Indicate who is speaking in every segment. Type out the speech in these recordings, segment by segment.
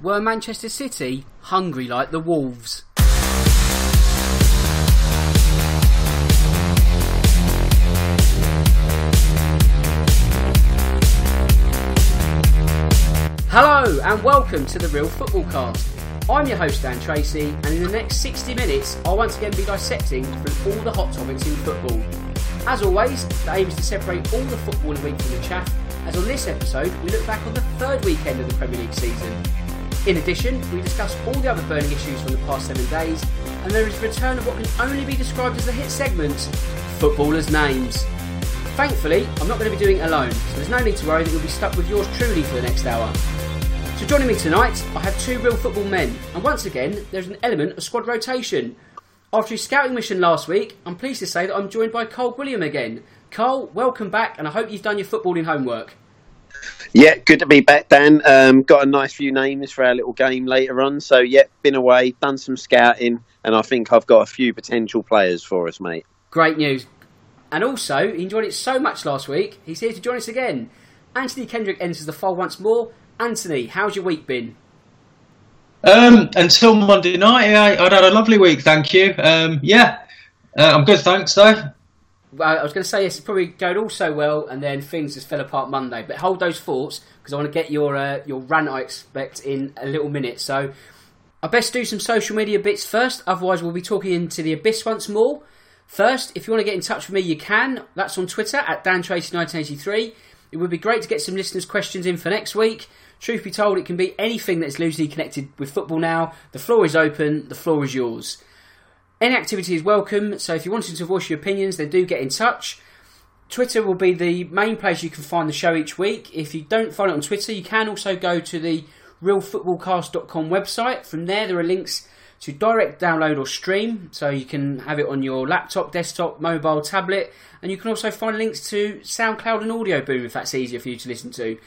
Speaker 1: Were Manchester City hungry like the Wolves? Hello and welcome to the Real Football Cast. I'm your host Dan Tracy, and in the next 60 minutes, I'll once again be dissecting through all the hot topics in football. As always, the aim is to separate all the footballing week from the chaff, as on this episode, we look back on the third weekend of the Premier League season. In addition, we discuss all the other burning issues from the past seven days, and there is a return of what can only be described as the hit segment footballers' names. Thankfully, I'm not going to be doing it alone, so there's no need to worry that you'll be stuck with yours truly for the next hour. So joining me tonight, I have two real football men, and once again, there's an element of squad rotation. After his scouting mission last week, I'm pleased to say that I'm joined by Cole William again. Cole, welcome back, and I hope you've done your footballing homework.
Speaker 2: Yeah, good to be back, Dan. Um, got a nice few names for our little game later on. So, yeah, been away, done some scouting, and I think I've got a few potential players for us, mate.
Speaker 1: Great news. And also, he enjoyed it so much last week, he's here to join us again. Anthony Kendrick enters the fold once more. Anthony, how's your week been?
Speaker 3: Um, until Monday night, I, would had a lovely week, thank you. Um, yeah, uh, I'm good, thanks, though.
Speaker 1: Well, I was going to say yes, it's probably going all so well, and then things just fell apart Monday. But hold those thoughts because I want to get your uh, your rant. I expect in a little minute. So I best do some social media bits first. Otherwise, we'll be talking into the abyss once more. First, if you want to get in touch with me, you can. That's on Twitter at DanTracy1983. It would be great to get some listeners' questions in for next week. Truth be told, it can be anything that's loosely connected with football now. The floor is open, the floor is yours. Any activity is welcome, so if you wanted to voice your opinions, then do get in touch. Twitter will be the main place you can find the show each week. If you don't find it on Twitter, you can also go to the realfootballcast.com website. From there, there are links to direct download or stream, so you can have it on your laptop, desktop, mobile, tablet, and you can also find links to SoundCloud and Audioboom if that's easier for you to listen to.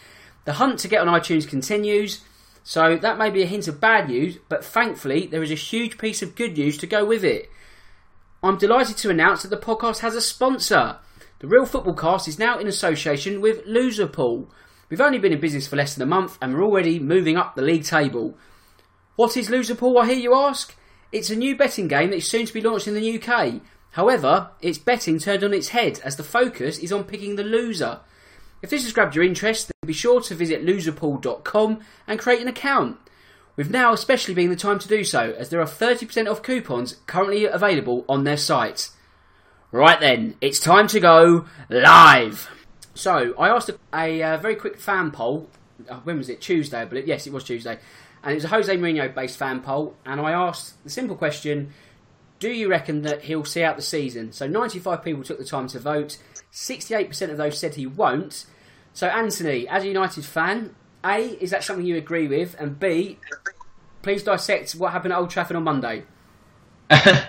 Speaker 1: The hunt to get on iTunes continues, so that may be a hint of bad news, but thankfully there is a huge piece of good news to go with it. I'm delighted to announce that the podcast has a sponsor. The Real Football Cast is now in association with Loserpool. We've only been in business for less than a month and we're already moving up the league table. What is Loserpool, I hear you ask? It's a new betting game that is soon to be launched in the UK. However, it's betting turned on its head as the focus is on picking the loser. If this has grabbed your interest, then be sure to visit loserpool.com and create an account. With now especially being the time to do so, as there are 30% off coupons currently available on their site. Right then, it's time to go live. So, I asked a, a, a very quick fan poll. Uh, when was it? Tuesday, I believe. Yes, it was Tuesday. And it was a Jose Mourinho based fan poll. And I asked the simple question Do you reckon that he'll see out the season? So, 95 people took the time to vote. 68% of those said he won't. So, Anthony, as a United fan, A, is that something you agree with? And B, please dissect what happened at Old Trafford on Monday.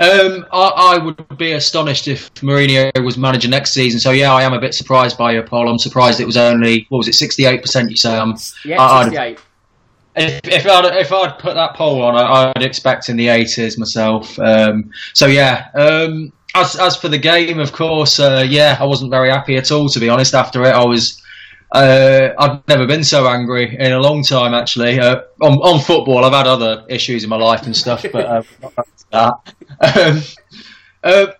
Speaker 3: Um, I, I, would be astonished if Mourinho was manager next season. So yeah, I am a bit surprised by your poll. I'm surprised it was only what was it, 68 percent? You say?
Speaker 1: Um, yeah, 68.
Speaker 3: if, if I'd if I'd put that poll on, I, would expect in the eighties myself. Um, so yeah. As as for the game, of course, uh, yeah, I wasn't very happy at all. To be honest, after it, I was. Uh, I've never been so angry in a long time. Actually, uh, on on football, I've had other issues in my life and stuff, but uh, that. Um, uh,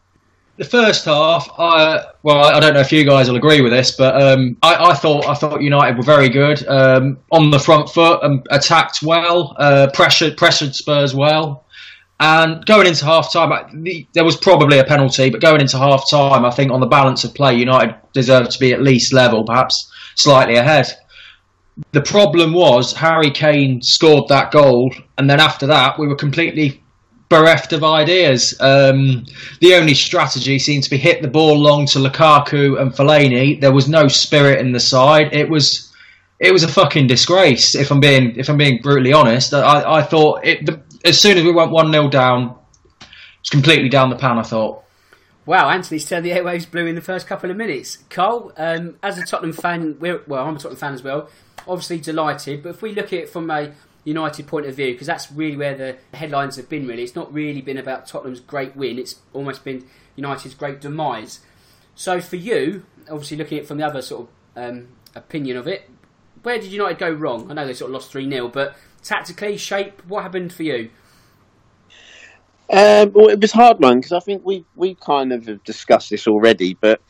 Speaker 3: the first half, I well, I don't know if you guys will agree with this, but um, I, I, thought I thought United were very good um, on the front foot and attacked well, uh, pressured pressured Spurs well, and going into half time, there was probably a penalty, but going into half time, I think on the balance of play, United deserved to be at least level, perhaps slightly ahead. The problem was Harry Kane scored that goal, and then after that, we were completely bereft of ideas. Um, the only strategy seemed to be hit the ball long to Lukaku and Fellaini. There was no spirit in the side. It was it was a fucking disgrace. If I'm being if I'm being brutally honest, I, I thought it. The, as soon as we went one 0 down, it's completely down the pan. I thought.
Speaker 1: Wow, Anthony's turned the airwaves blue in the first couple of minutes. Cole, um, as a Tottenham fan, well, I'm a Tottenham fan as well. Obviously delighted, but if we look at it from a United point of view, because that's really where the headlines have been. Really, it's not really been about Tottenham's great win. It's almost been United's great demise. So for you, obviously looking at it from the other sort of um, opinion of it, where did United go wrong? I know they sort of lost three 0 but tactically, shape, what happened for you?
Speaker 2: Um, well, it was hard one because I think we we kind of have discussed this already, but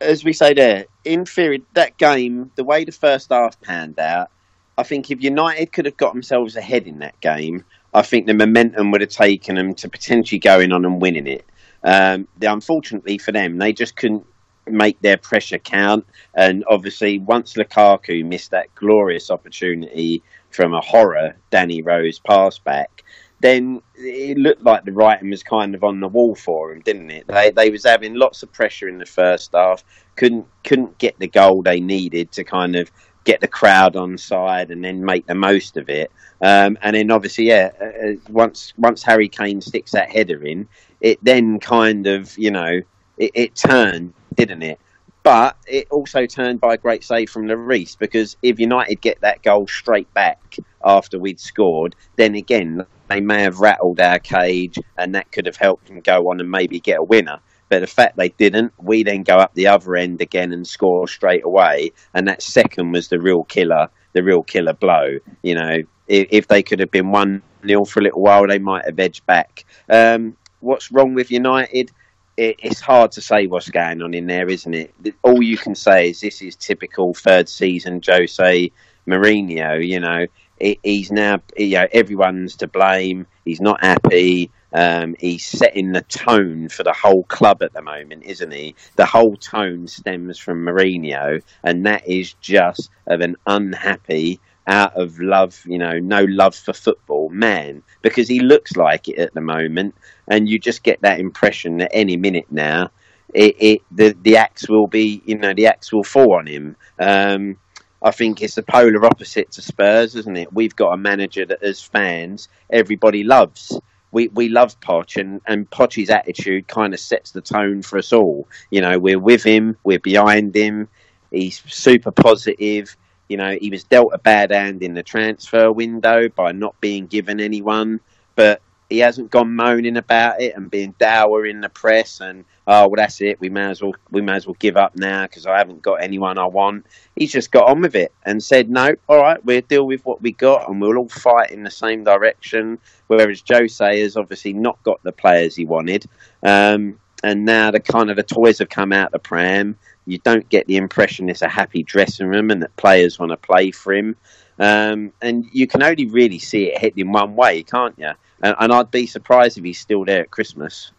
Speaker 2: as we say there, in theory, that game, the way the first half panned out, I think if United could have got themselves ahead in that game, I think the momentum would have taken them to potentially going on and winning it. Um, the, unfortunately for them, they just couldn't make their pressure count. And obviously, once Lukaku missed that glorious opportunity from a horror Danny Rose pass back, then it looked like the writing was kind of on the wall for him, didn't it? They they was having lots of pressure in the first half, couldn't couldn't get the goal they needed to kind of get the crowd on side and then make the most of it. Um, and then obviously, yeah, uh, uh, once once Harry Kane sticks that header in, it then kind of you know it, it turned, didn't it? But it also turned by a great save from Lloris because if United get that goal straight back after we'd scored, then again they may have rattled our cage and that could have helped them go on and maybe get a winner. But the fact they didn't, we then go up the other end again and score straight away. And that second was the real killer, the real killer blow. You know, if, if they could have been 1 0 for a little while, they might have edged back. Um, what's wrong with United? It, it's hard to say what's going on in there, isn't it? All you can say is this is typical third season Jose Mourinho. You know, he's now, you know, everyone's to blame. He's not happy. Um, he's setting the tone for the whole club at the moment, isn't he? The whole tone stems from Mourinho, and that is just of an unhappy, out of love, you know, no love for football man, because he looks like it at the moment, and you just get that impression that any minute now, it, it the the axe will be, you know, the axe will fall on him. Um, I think it's the polar opposite to Spurs, isn't it? We've got a manager that, as fans, everybody loves we, we love Poch, and, and Poch's attitude kind of sets the tone for us all. You know, we're with him, we're behind him. He's super positive. You know, he was dealt a bad hand in the transfer window by not being given anyone, but he hasn't gone moaning about it and being dour in the press and oh well that's it we may as well we may as well give up now because I haven't got anyone I want. He's just got on with it and said no, all right, we'll deal with what we got and we'll all fight in the same direction. Whereas Jose has obviously not got the players he wanted, um, and now the kind of the toys have come out the pram. You don't get the impression it's a happy dressing room and that players want to play for him. Um, and you can only really see it heading one way, can't you? And, and, I'd be surprised if he's still there at Christmas.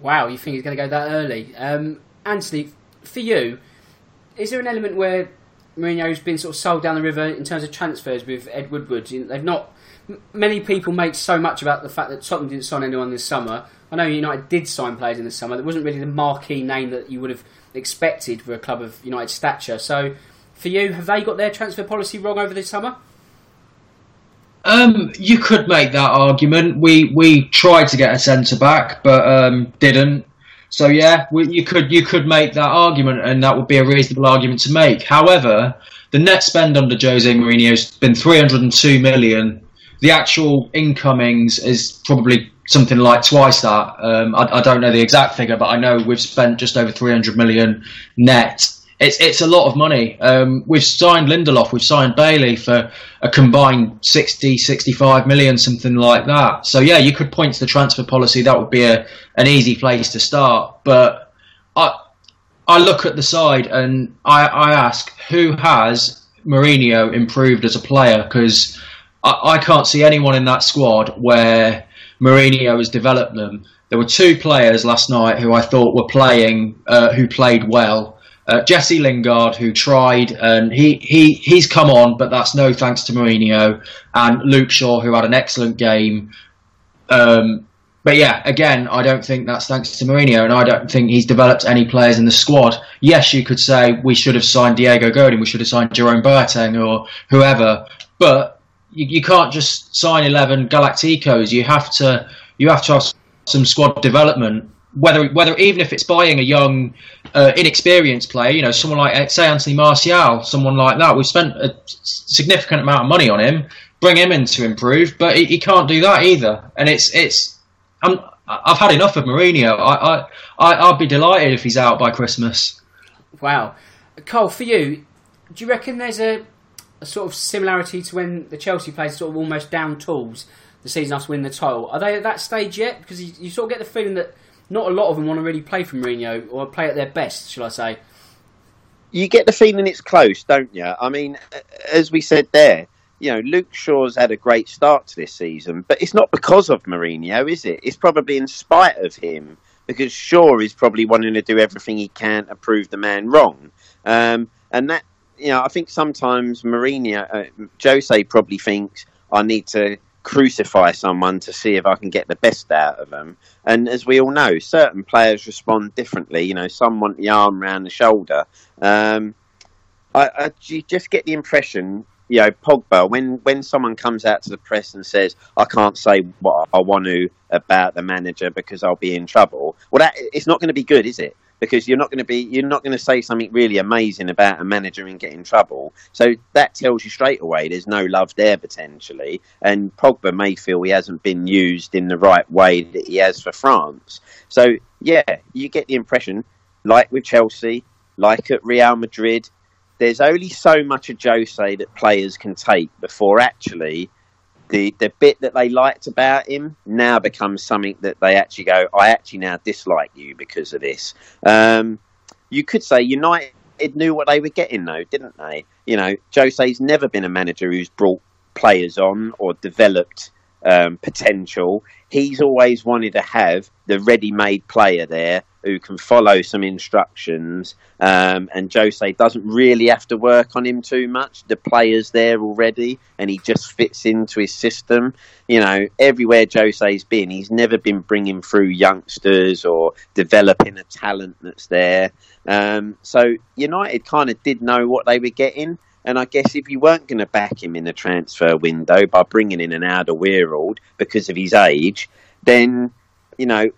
Speaker 1: Wow, you think he's going to go that early? Um, Anthony, for you, is there an element where Mourinho's been sort of sold down the river in terms of transfers with Ed Woodward? They've not. Many people make so much about the fact that Tottenham didn't sign anyone this summer. I know United did sign players in the summer. That wasn't really the marquee name that you would have expected for a club of United stature. So, for you, have they got their transfer policy wrong over this summer?
Speaker 3: Um, you could make that argument. We we tried to get a centre back, but um, didn't. So yeah, we, you could you could make that argument, and that would be a reasonable argument to make. However, the net spend under Jose Mourinho has been 302 million. The actual incomings is probably something like twice that. Um, I, I, don't know the exact figure, but I know we've spent just over 300 million net. It's it's a lot of money. Um, we've signed Lindelof, we've signed Bailly for a combined 60, 65 million, something like that. So yeah, you could point to the transfer policy. That would be a an easy place to start. But I I look at the side and I, I ask who has Mourinho improved as a player because I, I can't see anyone in that squad where Mourinho has developed them. There were two players last night who I thought were playing, uh, who played well. Uh, Jesse Lingard, who tried, and he, he he's come on, but that's no thanks to Mourinho. And Luke Shaw, who had an excellent game. Um, but yeah, again, I don't think that's thanks to Mourinho, and I don't think he's developed any players in the squad. Yes, you could say we should have signed Diego Godin, we should have signed Jerome Boateng or whoever, but you, you can't just sign eleven Galacticos. You have to you have to have some squad development. Whether whether even if it's buying a young, uh, inexperienced player, you know, someone like say Anthony Martial, someone like that. We've spent a significant amount of money on him. Bring him in to improve, but he, he can't do that either. And it's it's I'm, I've had enough of Mourinho. I, I, I I'd be delighted if he's out by Christmas.
Speaker 1: Wow, Cole, for you, do you reckon there's a a sort of similarity to when the Chelsea played sort of almost down tools the season after winning the title. Are they at that stage yet? Because you, you, sort of get the feeling that not a lot of them want to really play for Mourinho or play at their best, shall I say?
Speaker 2: You get the feeling it's close, don't you? I mean, as we said there, you know, Luke Shaw's had a great start to this season, but it's not because of Mourinho, is it? It's probably in spite of him because Shaw is probably wanting to do everything he can to prove the man wrong. Um, and that you know, I think sometimes Mourinho, uh, Jose probably thinks I need to crucify someone to see if I can get the best out of them. And as we all know, certain players respond differently. You know, some want the arm around the shoulder. Um, I, I just get the impression, you know, Pogba, when, when someone comes out to the press and says, I can't say what I want to about the manager because I'll be in trouble, well, that, it's not going to be good, is it? Because you're not going to be you're not going to say something really amazing about a manager and get in trouble. So that tells you straight away there's no love there potentially, and Pogba may feel he hasn't been used in the right way that he has for France. So yeah, you get the impression, like with Chelsea, like at Real Madrid, there's only so much of Jose that players can take before actually the the bit that they liked about him now becomes something that they actually go, I actually now dislike you because of this. Um, you could say United knew what they were getting, though, didn't they? You know, Jose's never been a manager who's brought players on or developed um, potential. He's always wanted to have the ready-made player there who can follow some instructions. Um, and Jose doesn't really have to work on him too much. The player's there already, and he just fits into his system. You know, everywhere Jose's been, he's never been bringing through youngsters or developing a talent that's there. Um, so United kind of did know what they were getting. And I guess if you weren't going to back him in the transfer window by bringing in an Alderweireld because of his age, then you know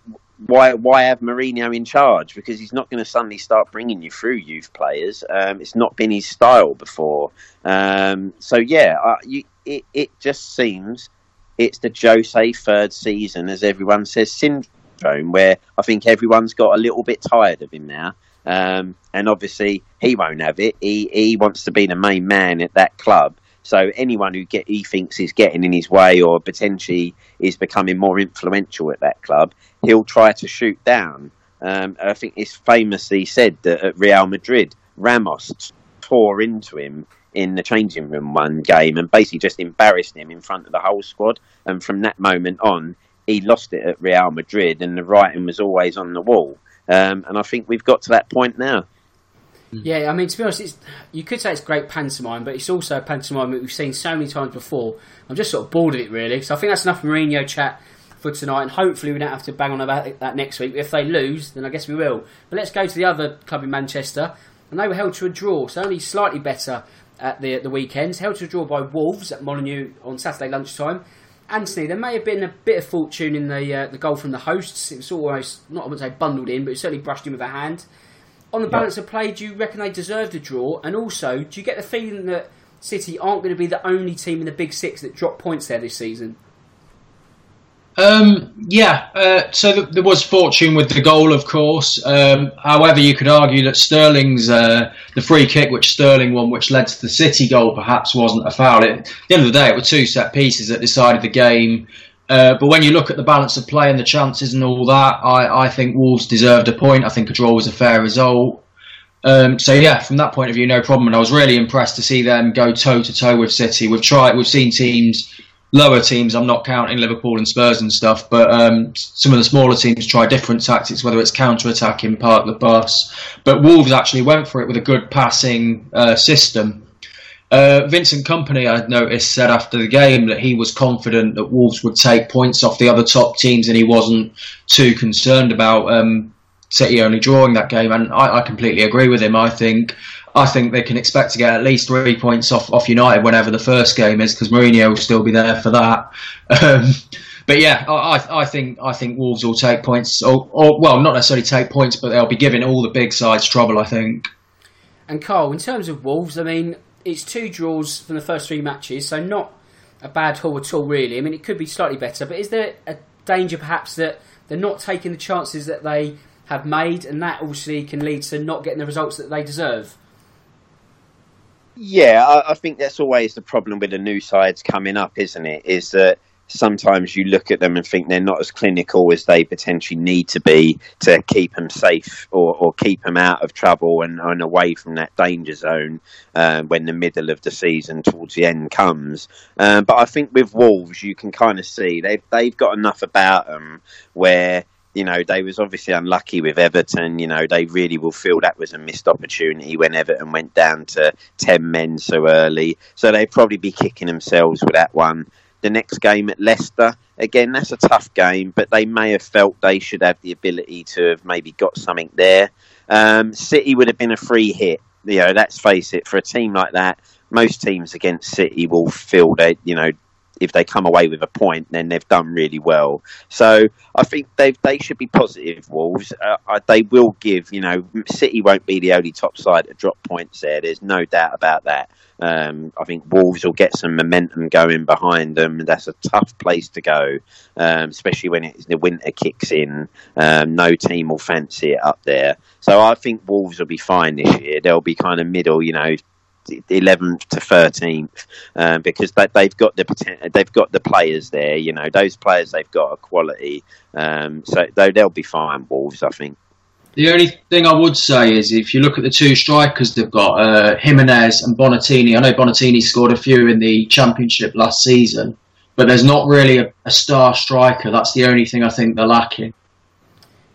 Speaker 2: why why have Mourinho in charge? Because he's not going to suddenly start bringing you through youth players. Um, it's not been his style before. Um, so yeah, you, it it just seems it's the Jose third season, as everyone says, syndrome, where I think everyone's got a little bit tired of him now. Um, and obviously he won't have it. He he wants to be the main man at that club. So anyone who get he thinks is getting in his way or potentially is becoming more influential at that club, he'll try to shoot down. Um, I think it's famously said that at Real Madrid, Ramos tore into him in the changing room one game and basically just embarrassed him in front of the whole squad. And from that moment on, he lost it at Real Madrid, and the writing was always on the wall. Um, and I think we've got to that point now.
Speaker 1: Mm. Yeah, I mean, to be honest, you could say it's great pantomime, but it's also a pantomime that we've seen so many times before. I'm just sort of bored of it, really. So I think that's enough Mourinho chat for tonight, and hopefully we don't have to bang on about that next week. If they lose, then I guess we will. But let's go to the other club in Manchester, and they were held to a draw, so only slightly better at the at the weekends. Held to a draw by Wolves at Molineux on Saturday lunchtime. Anthony, there may have been a bit of fortune in the uh, the goal from the hosts. It was almost not I wouldn't say bundled in, but it certainly brushed in with a hand. on the balance of play, do you reckon they deserved a draw? And also, do you get the feeling that City aren't going to be the only team in the Big Six that drop points there this season?
Speaker 3: Um, yeah, uh, so th- there was fortune with the goal, of course. Um, however, you could argue that Sterling's uh, the free kick, which Sterling won, which led to the City goal, perhaps wasn't a foul. It, at the end of the day, it were two set pieces that decided the game. Uh, but when you look at the balance of play and the chances and all that, I, I think Wolves deserved a point. I think a draw was a fair result. Um, so yeah, from that point of view, no problem. And I was really impressed to see them go toe to toe with City. We've tried, we've seen teams lower teams, I'm not counting Liverpool and Spurs and stuff, but um, some of the smaller teams try different tactics, whether it's counter attacking, park the bus. But Wolves actually went for it with a good passing uh, system. Uh, Vincent Kompany, I'd noticed, said after the game that he was confident that Wolves would take points off the other top teams and he wasn't too concerned about um, City only drawing that game. And I, I completely agree with him. I think I think they can expect to get at least three points off, off United whenever the first game is because Mourinho will still be there for that. Um, but yeah, I, I think I think Wolves will take points, or, or, well, not necessarily take points, but they'll be giving all the big sides trouble. I think.
Speaker 1: And Carl, in terms of Wolves, I mean, it's two draws from the first three matches, so not a bad haul at all, really. I mean, it could be slightly better, but is there a danger perhaps that they're not taking the chances that they have made, and that obviously can lead to not getting the results that they deserve?
Speaker 2: Yeah, I, I, think that's always the problem with the new sides coming up, isn't it? Is that sometimes you look at them and think they're not as clinical as they potentially need to be to keep them safe or, or keep them out of trouble and, and away from that danger zone uh, when the middle of the season towards the end comes. Um, but I think with Wolves, you can kind of see they've they've got enough about them where you know, they was obviously unlucky with Everton. You know, they really will feel that was a missed opportunity when Everton went down to 10 men so early. So they'd probably be kicking themselves with that one. The next game at Leicester, again, that's a tough game, but they may have felt they should have the ability to have maybe got something there. Um, City would have been a free hit. You know, let's face it, for a team like that, most teams against City will feel that, you know, if they come away with a point, then they've done really well. So I think they they should be positive. Wolves, uh, they will give. You know, City won't be the only top side to drop points there. There's no doubt about that. Um, I think Wolves will get some momentum going behind them. That's a tough place to go, um, especially when the winter kicks in. Um, no team will fancy it up there. So I think Wolves will be fine this year. They'll be kind of middle, you know, 11th to 13th um, because they, they've got the they've got the players there. You know, those players they've got are quality. Um, so they, they'll be fine. Wolves, I think.
Speaker 3: The only thing I would say is if you look at the two strikers they've got, uh, Jimenez and Bonatini. I know Bonatini scored a few in the championship last season, but there's not really a, a star striker. That's the only thing I think they're lacking.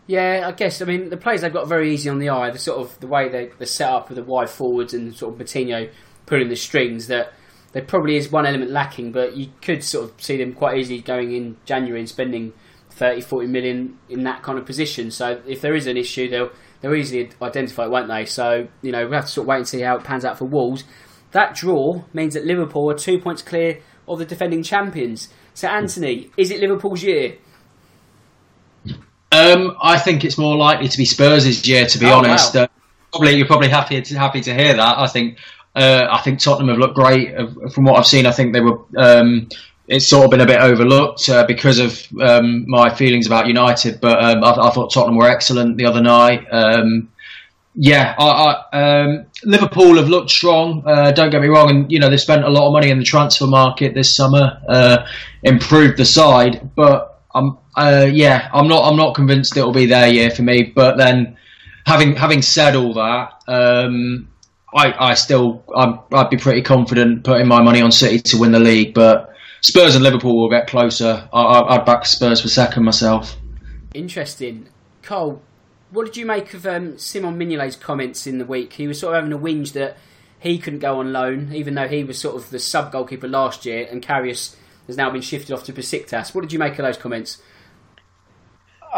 Speaker 1: Yeah, I guess. I mean, the players they've got very easy on the eye. The sort of the way they, they're set up with the wide forwards and sort of Moutinho pulling the strings. That there probably is one element lacking, but you could sort of see them quite easily going in January and spending 30, 40 million in that kind of position. So if there is an issue, they'll they'll easily identify it, won't they? So you know we'll have to sort of wait and see how it pans out for Wolves. That draw means that Liverpool are two points clear of the defending champions. So Anthony, is it Liverpool's year?
Speaker 3: Um, I think it's more likely to be Spurs' year, to be oh, honest. Wow. Uh, probably you're probably happy to, happy to hear that. I think uh, I think Tottenham have looked great uh, from what I've seen. I think they were. Um, it's sort of been a bit overlooked uh, because of um, my feelings about United, but um, I, I, thought Tottenham were excellent the other night. Um, yeah, I, I, um, Liverpool have looked strong. Uh, don't get me wrong, and you know they spent a lot of money in the transfer market this summer, uh, improved the side, but I'm uh, yeah, I'm not I'm not convinced it'll be their year for me. But then, having having said all that, um, I I still i would be pretty confident putting my money on City to win the league. But Spurs and Liverpool will get closer. I, would back Spurs for second myself.
Speaker 1: Interesting, Cole. What did you make of um, Simon Mignolet's comments in the week? He was sort of having a whinge that he couldn't go on loan, even though he was sort of the sub goalkeeper last year, and Karius has now been shifted off to Besiktas. What did you make of those comments?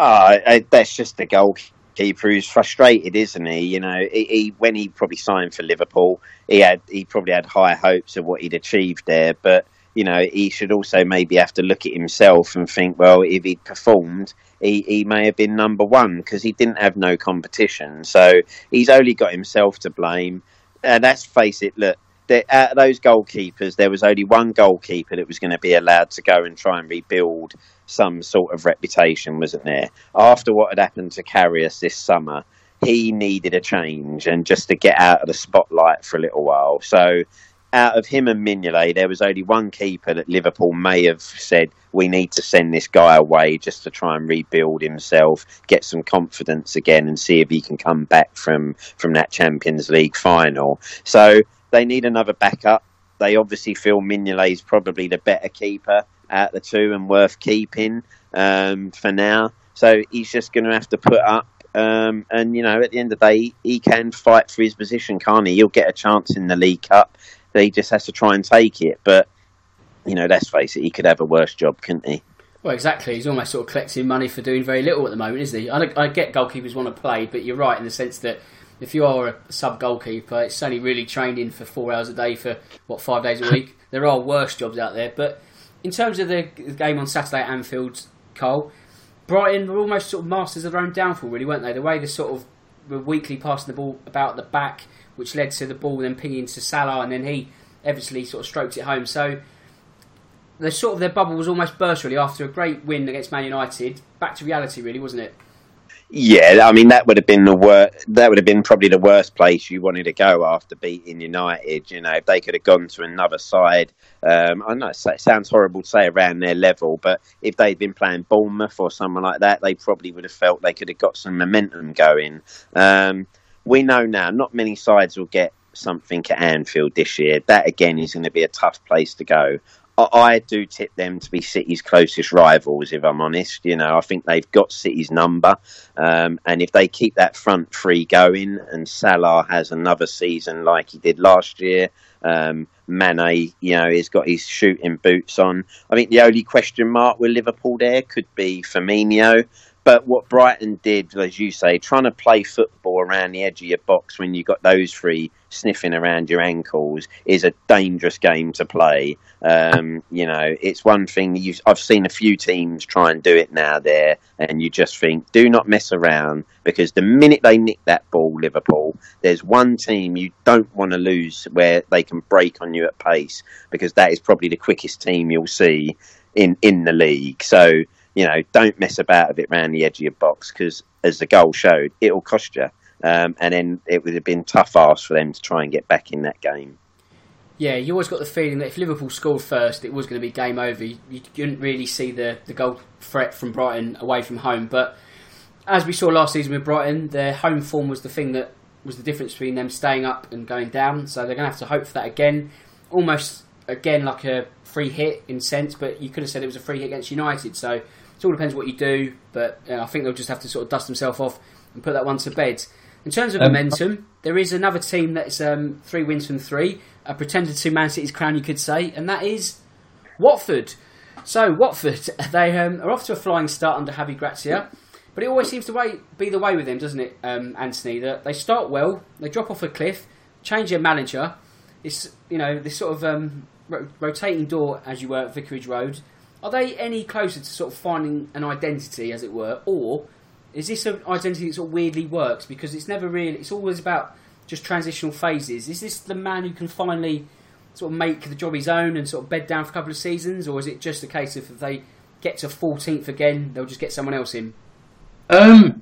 Speaker 2: Oh, that's just the goalkeeper who's frustrated, isn't he? You know, he, he, when he probably signed for Liverpool, he had he probably had high hopes of what he'd achieved there, but you know, he should also maybe have to look at himself and think, well, if he'd performed, he, he may have been number one because he didn't have no competition. So he's only got himself to blame. And let's face it, look, out of those goalkeepers, there was only one goalkeeper that was going to be allowed to go and try and rebuild some sort of reputation, wasn't there? After what had happened to Karius this summer, he needed a change and just to get out of the spotlight for a little while. So, out of him and Mignolet, there was only one keeper that Liverpool may have said, we need to send this guy away just to try and rebuild himself, get some confidence again, and see if he can come back from, from that Champions League final. So, they need another backup. They obviously feel Mignolet is probably the better keeper out the two and worth keeping um, for now. So he's just going to have to put up. Um, and you know, at the end of the day, he can fight for his position, can't he? He'll get a chance in the League Cup. He just has to try and take it. But you know, let's face it, he could have a worse job, couldn't he?
Speaker 1: Well, exactly. He's almost sort of collecting money for doing very little at the moment, isn't he? I, I get goalkeepers want to play, but you're right in the sense that if you are a sub goalkeeper, it's only really training for four hours a day for what five days a week. there are worse jobs out there, but in terms of the game on Saturday at Anfield, Cole, Brighton were almost sort of masters of their own downfall, really, weren't they? The way they sort of were weakly passing the ball about the back, which led to the ball then pinging to Salah, and then he eventually sort of stroked it home. So the sort of their bubble was almost burst really after a great win against Man United. Back to reality, really, wasn't it?
Speaker 2: Yeah, I mean that would have been the wor- that would have been probably the worst place you wanted to go after beating United. You know, if they could have gone to another side, um, I know it sounds horrible to say around their level, but if they'd been playing Bournemouth or someone like that, they probably would have felt they could have got some momentum going. Um, we know now, not many sides will get something at Anfield this year. That again is going to be a tough place to go. I do tip them to be City's closest rivals, if I'm honest. You know, I think they've got City's number, um, and if they keep that front three going, and Salah has another season like he did last year, um, Mane, you know, he's got his shooting boots on. I think the only question mark with Liverpool there could be Firmino. But what Brighton did, as you say, trying to play football around the edge of your box when you got those three sniffing around your ankles is a dangerous game to play. Um, you know, it's one thing you I've seen a few teams try and do it now there, and you just think, do not mess around because the minute they nick that ball, Liverpool, there's one team you don't want to lose where they can break on you at pace because that is probably the quickest team you'll see in in the league. So you know, don't mess about with it around the edge of your box because, as the goal showed, it'll cost you. Um, and then it would have been tough ask for them to try and get back in that game.
Speaker 1: Yeah, you always got the feeling that if Liverpool scored first, it was going to be game over. You, you couldn't really see the, the goal threat from Brighton away from home. But as we saw last season with Brighton, their home form was the thing that was the difference between them staying up and going down. So they're going to have to hope for that again. Almost again like a free hit in sense, but you could have said it was a free hit against United. So it all depends what you do, but uh, I think they'll just have to sort of dust themselves off and put that one to bed. In terms of um, momentum, there is another team that's um, three wins from three, a pretender to Man City's crown, you could say, and that is Watford. So Watford, they um, are off to a flying start under Javi Gracia, but it always seems to way, be the way with them, doesn't it, um, Anthony? That they start well, they drop off a cliff, change their manager. It's you know this sort of um, rotating door, as you were at Vicarage Road. Are they any closer to sort of finding an identity, as it were, or is this an identity that sort of weirdly works because it's never really? It's always about just transitional phases. Is this the man who can finally sort of make the job his own and sort of bed down for a couple of seasons, or is it just a case of if they get to 14th again, they'll just get someone else in?
Speaker 3: Um,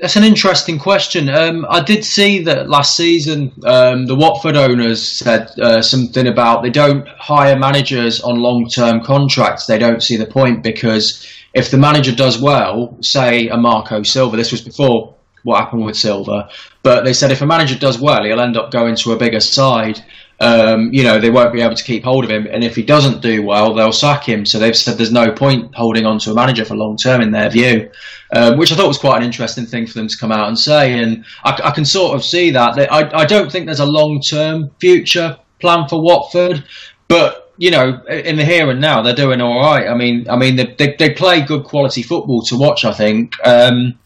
Speaker 3: that's an interesting question. Um, I did see that last season um, the Watford owners said uh, something about they don't hire managers on long term contracts. They don't see the point because if the manager does well, say a Marco Silva, this was before what happened with Silva, but they said if a manager does well, he'll end up going to a bigger side um, you know, they won't be able to keep hold of him. And if he doesn't do well, they'll sack him. So they've said there's no point holding on to a manager for long term in their view, um, which I thought was quite an interesting thing for them to come out and say. And I, I can sort of see that. I, I don't think there's a long term future plan for Watford, but you know, in the here and now, they're doing all right. I mean, I mean, they, they, they play good quality football to watch. I think. Um,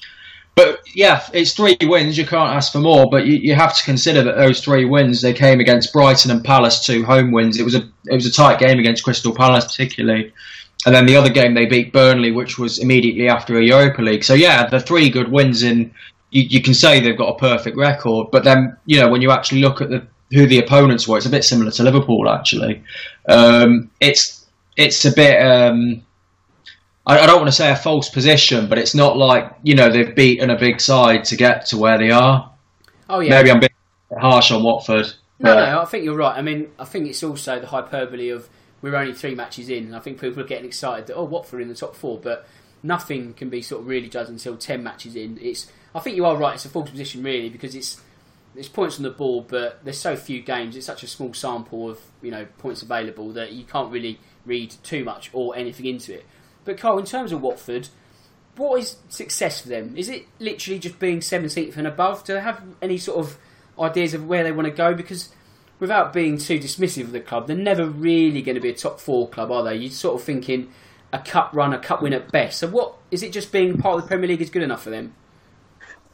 Speaker 3: but yeah, it's three wins. You can't ask for more, but you, you have to consider that those three wins they came against Brighton and Palace, two home wins. It was a it was a tight game against Crystal Palace, particularly. And then the other game they beat Burnley, which was immediately after a Europa League. So yeah, the three good wins in. You, you can say they've got a perfect record, but then you know when you actually look at the who the opponents were, it's a bit similar to Liverpool actually. Um, it's it's a bit. Um, I, I don't want to say a false position, but it's not like you know they've beaten a big side to get to where they are.
Speaker 1: Oh yeah,
Speaker 3: Maybe I'm being harsh on Watford.
Speaker 1: No, no, I think you're right. I mean, I think it's also the hyperbole of we're only three matches in, and I think people are getting excited that oh, Watford are in the top four, but nothing can be sort of really judged until ten matches in. It's I think you are right. It's a false position really because it's there's points on the board, but there's so few games. It's such a small sample of you know points available that you can't really read too much or anything into it. But Carl, in terms of Watford, what is success for them? Is it literally just being 17th and above? Do they have any sort of ideas of where they want to go? Because without being too dismissive of the club, they're never really going to be a top four club, are they? You're sort of thinking a cup run, a cup win at best. So what is it? Just being part of the Premier League is good enough for them?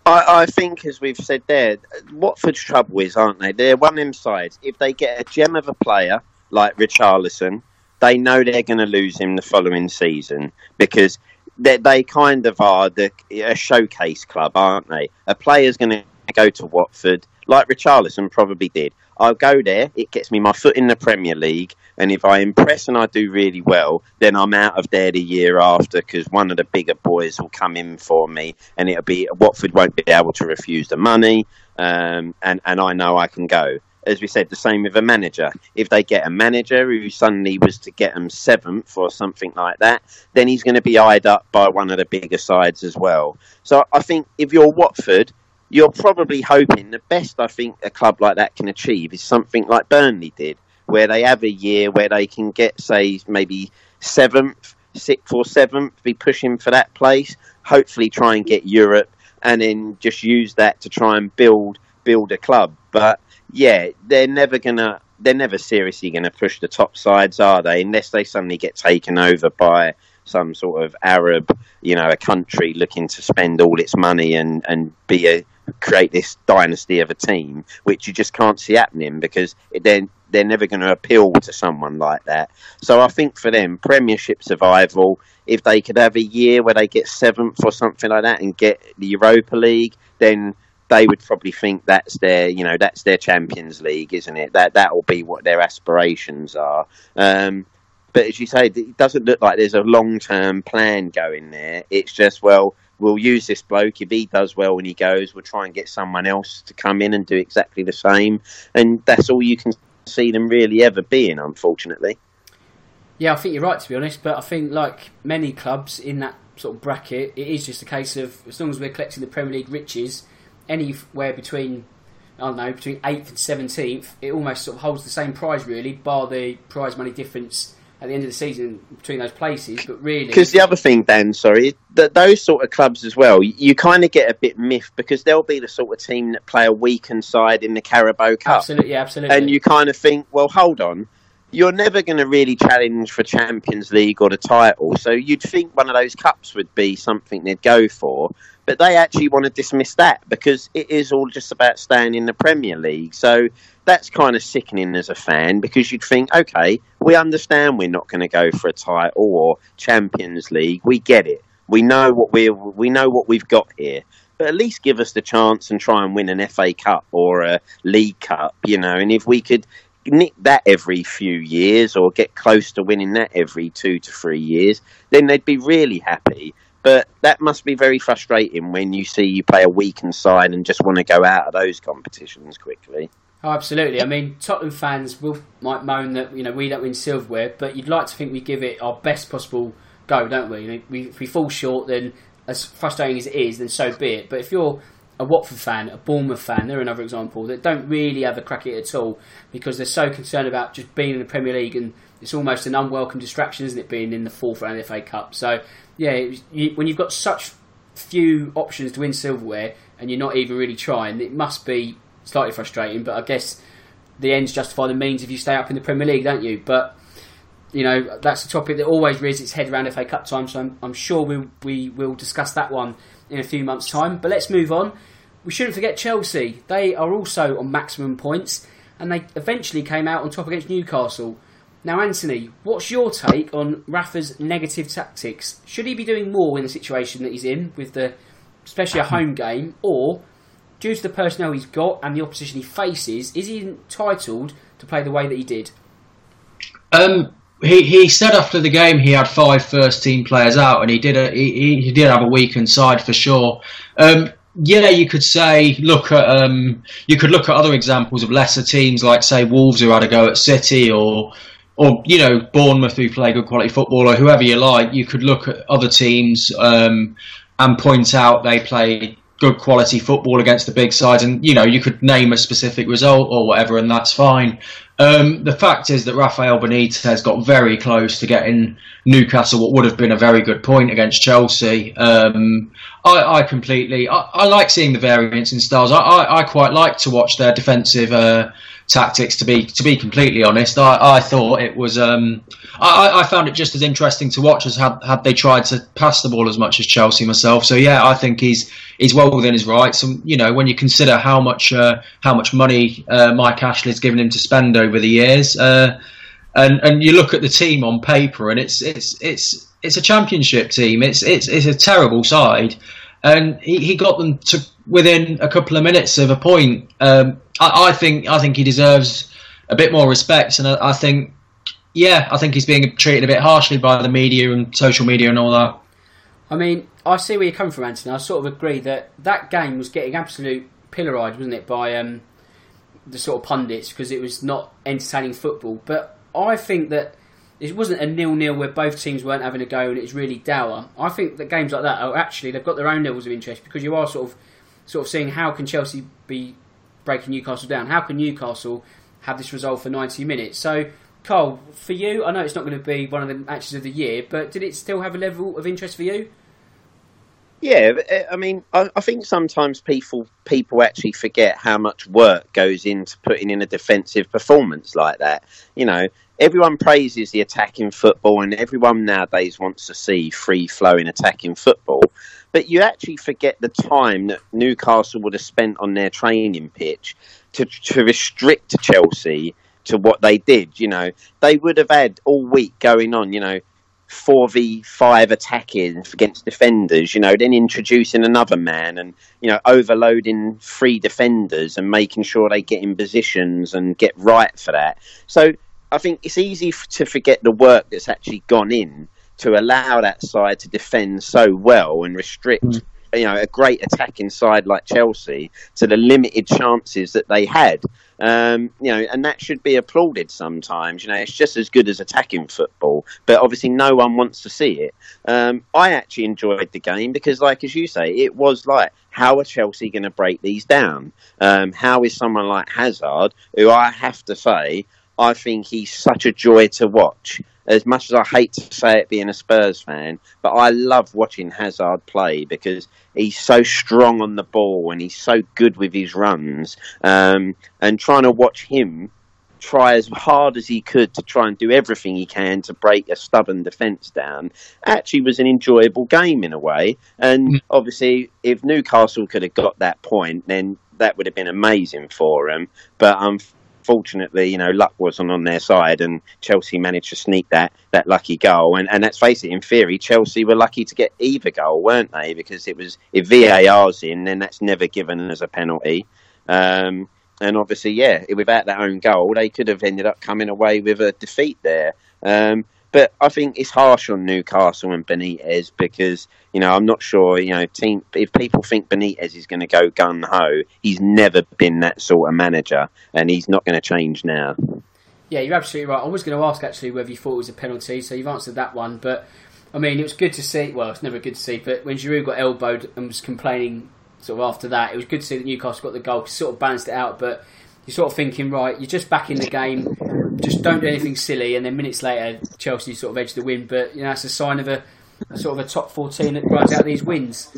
Speaker 2: I, I think, as we've said there, Watford's trouble is, aren't they? They're one of them sides. If they get a gem of a player like Richarlison, they know they're going to lose him the following season because they, they kind of are the, a showcase club, aren't they? A player's going to go to Watford, like Richarlison probably did. I'll go there, it gets me my foot in the Premier League, and if I impress and I do really well, then I'm out of there the year after because one of the bigger boys will come in for me, and it'll be Watford won't be able to refuse the money, um, and and I know I can go. As we said, the same with a manager. If they get a manager who suddenly was to get them seventh or something like that, then he's going to be eyed up by one of the bigger sides as well. So I think if you're Watford, you're probably hoping the best I think a club like that can achieve is something like Burnley did, where they have a year where they can get, say, maybe seventh, sixth or seventh, be pushing for that place. Hopefully, try and get Europe, and then just use that to try and build build a club. But yeah, they're never gonna. They're never seriously to push the top sides, are they? Unless they suddenly get taken over by some sort of Arab, you know, a country looking to spend all its money and, and be a create this dynasty of a team, which you just can't see happening because they're they're never going to appeal to someone like that. So I think for them, Premiership survival, if they could have a year where they get seventh or something like that and get the Europa League, then they would probably think that's their, you know, that's their Champions League, isn't it? That that will be what their aspirations are. Um, but as you say, it doesn't look like there's a long term plan going there. It's just well, we'll use this bloke. If he does well when he goes, we'll try and get someone else to come in and do exactly the same. And that's all you can see them really ever being, unfortunately.
Speaker 1: Yeah, I think you're right to be honest, but I think like many clubs in that sort of bracket, it is just a case of as long as we're collecting the Premier League riches, anywhere between I don't know between eighth and seventeenth, it almost sort of holds the same prize really, bar the prize money difference at the end of the season between those places. But really,
Speaker 2: Because the other thing, Dan, sorry, that those sort of clubs as well, you, you kind of get a bit miffed because they'll be the sort of team that play a weakened side in the Carabao Cup.
Speaker 1: absolutely, yeah, absolutely,
Speaker 2: and you kind of think, well, hold on, you're never going to really challenge for Champions League or the title. So you'd think one of those cups would be something they'd go for, but they actually want to dismiss that because it is all just about staying in the Premier League. So that's kind of sickening as a fan because you'd think, okay, we understand we're not going to go for a title or Champions League. We get it. We know what we we know what we've got here. But at least give us the chance and try and win an FA Cup or a League Cup, you know. And if we could nick that every few years or get close to winning that every two to three years, then they'd be really happy. But that must be very frustrating when you see you play a weakened side and just want to go out of those competitions quickly.
Speaker 1: Oh, absolutely. I mean, Tottenham fans will might moan that you know we don't win silverware, but you'd like to think we give it our best possible go, don't we? You know, we if we fall short, then as frustrating as it is, then so be it. But if you're a Watford fan, a Bournemouth fan, they're another example that don't really have a crack at it at all because they're so concerned about just being in the Premier League and it's almost an unwelcome distraction, isn't it, being in the fourth round of the FA Cup? So, yeah, it was, you, when you've got such few options to win silverware and you're not even really trying, it must be slightly frustrating. But I guess the ends justify the means if you stay up in the Premier League, don't you? But you know that's a topic that always rears its head around FA Cup time. So I'm, I'm sure we we will discuss that one in a few months' time. But let's move on. We shouldn't forget Chelsea. They are also on maximum points, and they eventually came out on top against Newcastle. Now, Anthony, what's your take on Rafa's negative tactics? Should he be doing more in the situation that he's in, with the especially a home game, or due to the personnel he's got and the opposition he faces, is he entitled to play the way that he did?
Speaker 3: Um, he, he said after the game he had five first team players out, and he did a, he, he did have a weakened side for sure. Um, yeah, you could say look at um, you could look at other examples of lesser teams like say Wolves who had a go at City or or you know Bournemouth who play good quality football or whoever you like, you could look at other teams um, and point out they play good quality football against the big sides, and you know you could name a specific result or whatever, and that's fine. Um, the fact is that Rafael Benitez got very close to getting Newcastle what would have been a very good point against Chelsea. Um, I, I, completely, I, I, like seeing the variance in styles. I, I, quite like to watch their defensive. Uh, tactics. To be to be completely honest, I, I thought it was. Um, I, I found it just as interesting to watch as had had they tried to pass the ball as much as Chelsea myself. So yeah, I think he's he's well within his rights. And you know, when you consider how much uh, how much money uh, Mike Ashley's given him to spend over the years, uh, and and you look at the team on paper, and it's it's it's it's a championship team. It's it's it's a terrible side and he, he got them to within a couple of minutes of a point. Um, I, I, think I think he deserves a bit more respect, and I, I, think, yeah, I think he's being treated a bit harshly by the media and social media and all that.
Speaker 1: I mean, I see where you're coming from, Anthony. I sort of agree that that game was getting absolute pillarised, wasn't it, by um, the sort of pundits because it was not entertaining football. But I think that it wasn't a nil-nil where both teams weren't having a go and it was really dour. I think that games like that are actually they've got their own levels of interest because you are sort of sort of seeing how can Chelsea be breaking Newcastle down? How can Newcastle have this result for 90 minutes? So, Cole, for you, I know it's not going to be one of the matches of the year, but did it still have a level of interest for you?
Speaker 2: Yeah, uh, I mean, I, I, think sometimes people people actually forget how much work goes into putting in a defensive performance like that. You know, everyone praises the attacking football, and everyone nowadays wants to see free flowing attacking football. But you actually forget the time that Newcastle would have spent on their training pitch to to restrict Chelsea to what they did. You know, they would have had all week going on. You know 4v5 attacking against defenders, you know, then introducing another man and, you know, overloading three defenders and making sure they get in positions and get right for that. So I think it's easy to forget the work that's actually gone in to allow that side to defend so well and restrict. Mm. You know, a great attacking side like Chelsea to the limited chances that they had. Um, you know, and that should be applauded sometimes. You know, it's just as good as attacking football, but obviously no one wants to see it. Um, I actually enjoyed the game because, like as you say, it was like, how are Chelsea going to break these down? Um, how is someone like Hazard, who I have to say, I think he's such a joy to watch as much as I hate to say it being a Spurs fan, but I love watching Hazard play because he's so strong on the ball and he's so good with his runs. Um, and trying to watch him try as hard as he could to try and do everything he can to break a stubborn defence down actually was an enjoyable game in a way. And mm. obviously, if Newcastle could have got that point, then that would have been amazing for him. But um, fortunately, you know, luck wasn't on their side, and Chelsea managed to sneak that that lucky goal. And, and let's face it, in theory, Chelsea were lucky to get either goal, weren't they? Because it was if VAR's in, then that's never given as a penalty. Um, and obviously, yeah, without that own goal, they could have ended up coming away with a defeat there. Um, but I think it's harsh on Newcastle and Benitez because you know I'm not sure. You know, team if people think Benitez is going to go gun ho, he's never been that sort of manager, and he's not going to change now.
Speaker 1: Yeah, you're absolutely right. I was going to ask actually whether you thought it was a penalty, so you've answered that one. But I mean, it was good to see. Well, it's never good to see, but when Giroud got elbowed and was complaining sort of after that, it was good to see that Newcastle got the goal, sort of balanced it out. But you're sort of thinking, right, you're just back in the game just don't do anything silly, and then minutes later, Chelsea sort of edge the win. But you know, that's a sign of a, a sort of a top fourteen that runs out these wins.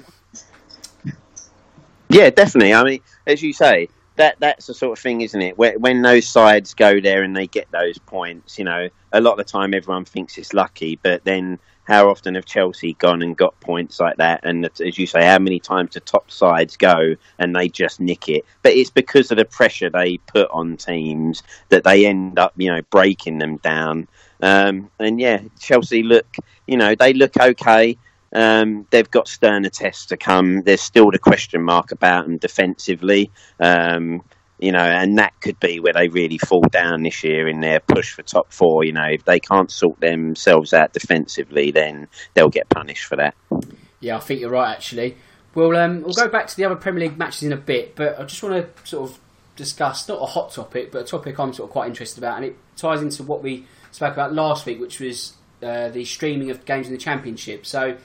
Speaker 2: Yeah, definitely. I mean, as you say, that that's the sort of thing, isn't it? When, when those sides go there and they get those points, you know, a lot of the time everyone thinks it's lucky, but then how often have Chelsea gone and got points like that? And as you say, how many times the top sides go and they just nick it? But it's because of the pressure they put on teams that they end up, you know, breaking them down. Um, and yeah, Chelsea look, you know, they look okay. Um, they've got sterner tests to come. There's still the question mark about them defensively. Um, you know, and that could be where they really fall down this year in their push for top four. You know, if they can't sort themselves out defensively, then they'll get punished for that.
Speaker 1: Yeah, I think you're right. Actually, well, um, we'll go back to the other Premier League matches in a bit, but I just want to sort of discuss not a hot topic, but a topic I'm sort of quite interested about, and it ties into what we spoke about last week, which was uh, the streaming of games in the Championship. So,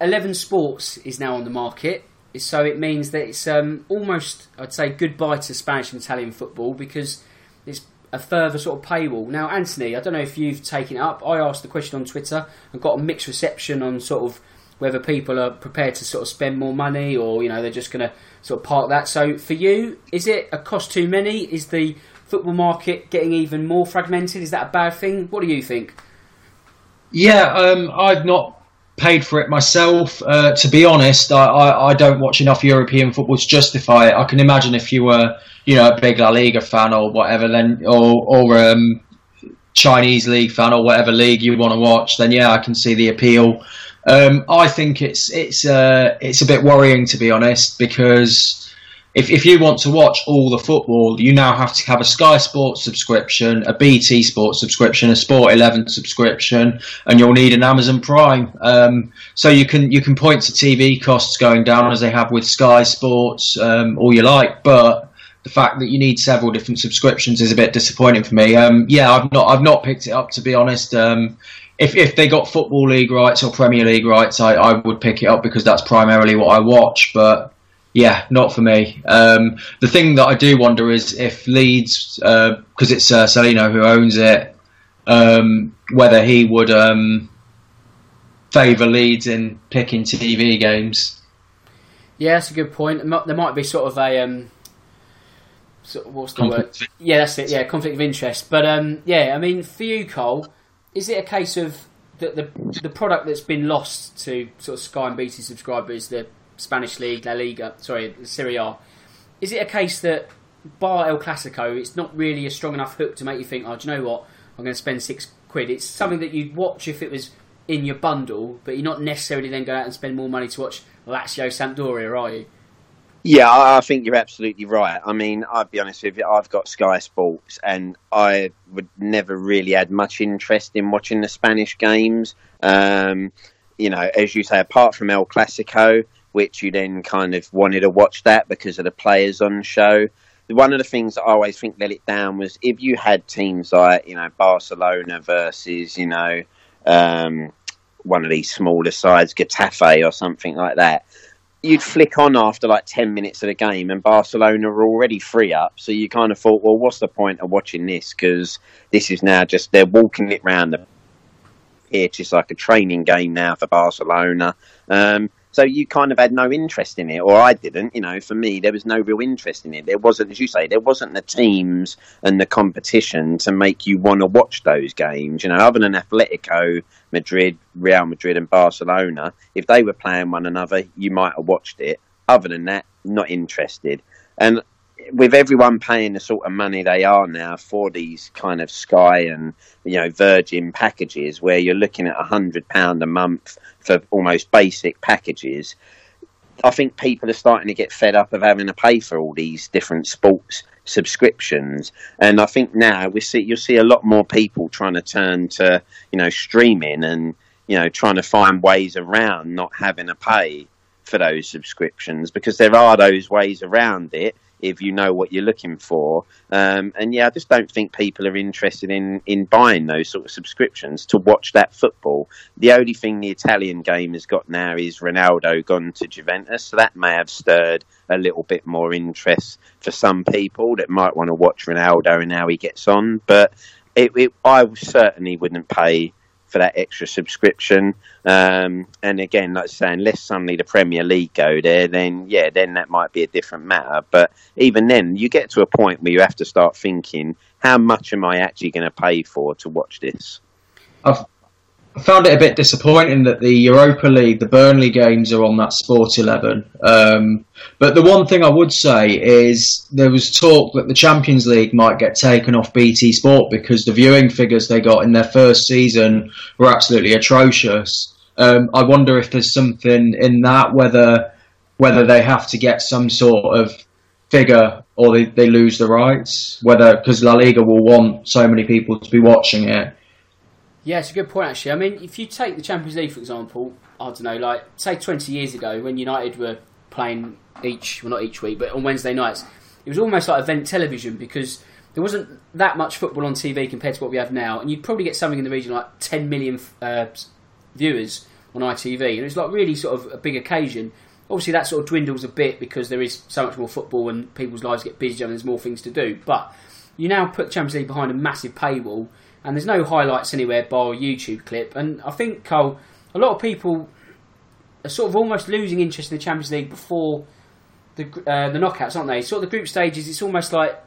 Speaker 1: Eleven Sports is now on the market so it means that it's um, almost, I'd say, goodbye to Spanish and Italian football because it's a further sort of paywall. Now, Anthony, I don't know if you've taken it up. I asked the question on Twitter and got a mixed reception on sort of whether people are prepared to sort of spend more money or you know they're just going to sort of park that. So for you, is it a cost too many? Is the football market getting even more fragmented? Is that a bad thing? What do you think?
Speaker 3: Yeah, um, I've not paid for it myself. Uh, to be honest, I, I, I, don't watch enough European football to justify it. I can imagine if you were, you know, a big La Liga fan or whatever, then or or um, Chinese league fan or whatever league you want to watch, then yeah, I can see the appeal. Um, I think it's it's uh, it's a bit worrying to be honest because if, if you want to watch all the football, you now have to have a Sky Sports subscription, a BT Sports subscription, a Sport 11 subscription, and you'll need an Amazon Prime. Um, so you can you can point to TV costs going down as they have with Sky Sports, um, all you like, but the fact that you need several different subscriptions is a bit disappointing for me. Um, yeah, I've not I've not picked it up to be honest. Um, if if they got Football League rights or Premier League rights, I, I would pick it up because that's primarily what I watch, but yeah, not for me. Um, the thing that I do wonder is if Leeds, because uh, it's uh, Cellino who owns it, um, whether he would um, favour Leeds in picking TV games.
Speaker 1: Yeah, that's a good point. There might be sort of a um, sort of, what's the conflict. word? Yeah, that's it. Yeah, conflict of interest. But um, yeah, I mean, for you, Cole, is it a case of the, the the product that's been lost to sort of Sky and BT subscribers, the Spanish League, La Liga, sorry, Serie A. Is it a case that bar El Clasico, it's not really a strong enough hook to make you think, oh, do you know what? I'm going to spend six quid. It's something that you'd watch if it was in your bundle, but you're not necessarily then go out and spend more money to watch Lazio Sampdoria, are you?
Speaker 2: Yeah, I think you're absolutely right. I mean, I'll be honest with you, I've got Sky Sports, and I would never really had much interest in watching the Spanish games. Um, you know, as you say, apart from El Clasico, which you then kind of wanted to watch that because of the players on the show. One of the things I always think let it down was if you had teams like you know Barcelona versus you know um, one of these smaller sides, Getafe or something like that. You'd flick on after like 10 minutes of the game, and Barcelona were already free up. So you kind of thought, well, what's the point of watching this? Because this is now just, they're walking it round the pitch. It's like a training game now for Barcelona. Um, so you kind of had no interest in it, or I didn't. You know, for me, there was no real interest in it. There wasn't, as you say, there wasn't the teams and the competition to make you want to watch those games. You know, other than Atletico Madrid, Real Madrid, and Barcelona, if they were playing one another, you might have watched it. Other than that, not interested. And with everyone paying the sort of money they are now for these kind of Sky and you know Virgin packages, where you're looking at a hundred pound a month for almost basic packages, I think people are starting to get fed up of having to pay for all these different sports subscriptions, and I think now we see you'll see a lot more people trying to turn to you know streaming and you know trying to find ways around not having to pay for those subscriptions because there are those ways around it if you know what you're looking for. Um, and yeah, I just don't think people are interested in, in buying those sort of subscriptions to watch that football. The only thing the Italian game has got now is Ronaldo gone to Juventus, so that may have stirred a little bit more interest for some people that might want to watch Ronaldo and how he gets on. But it, it, I certainly wouldn't pay for that extra subscription. Um, and again, like I say, unless suddenly the Premier League go there, then yeah, then that might be a different matter. But even then, you get to a point where you have to start thinking, how much am I actually going to pay for to watch this?
Speaker 3: I've I found it a bit disappointing that the Europa League, the Burnley games are on that Sport 11. Um, but the one thing I would say is there was talk that the Champions League might get taken off BT Sport because the viewing figures they got in their first season were absolutely atrocious. Um, I wonder if there's something in that, whether whether they have to get some sort of figure or they, they lose the rights, whether because La Liga will want so many people to be watching it
Speaker 1: yeah, it's a good point actually. I mean, if you take the Champions League for example, I don't know, like say 20 years ago when United were playing each, well not each week, but on Wednesday nights, it was almost like event television because there wasn't that much football on TV compared to what we have now, and you'd probably get something in the region like 10 million uh, viewers on ITV, and it was like really sort of a big occasion. Obviously, that sort of dwindles a bit because there is so much more football and people's lives get busier and there's more things to do. But you now put Champions League behind a massive paywall and there's no highlights anywhere bar a YouTube clip. And I think Cole, a lot of people are sort of almost losing interest in the Champions League before the uh, the knockouts, aren't they? Sort of the group stages. It's almost like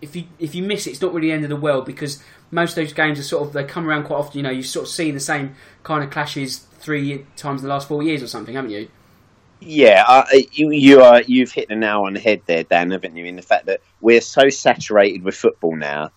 Speaker 1: if you if you miss it, it's not really the end of the world because most of those games are sort of they come around quite often. You know, you've sort of seen the same kind of clashes three times in the last four years or something, haven't you?
Speaker 2: Yeah, uh, you you are you've hit the nail on the head there, Dan, haven't you? In the fact that we're so saturated with football now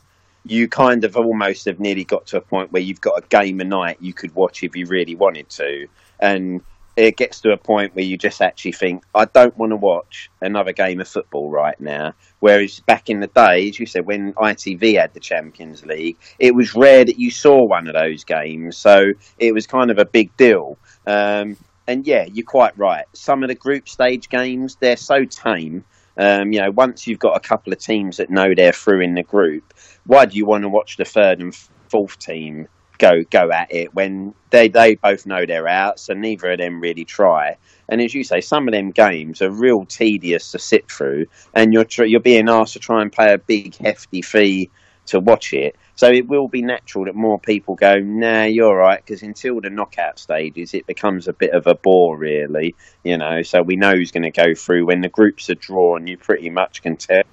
Speaker 2: you kind of almost have nearly got to a point where you've got a game a night you could watch if you really wanted to, and it gets to a point where you just actually think, I don't want to watch another game of football right now. Whereas back in the days, you said when ITV had the Champions League, it was rare that you saw one of those games, so it was kind of a big deal. Um, and yeah, you're quite right. Some of the group stage games, they're so tame. Um, you know, once you've got a couple of teams that know they're through in the group, why do you want to watch the third and fourth team go go at it when they they both know they're out, so neither of them really try. And as you say, some of them games are real tedious to sit through, and you're tr- you're being asked to try and pay a big hefty fee to watch it. So it will be natural that more people go, nah, you're right, because until the knockout stages, it becomes a bit of a bore, really. You know, so we know who's going to go through when the groups are drawn. You pretty much can tell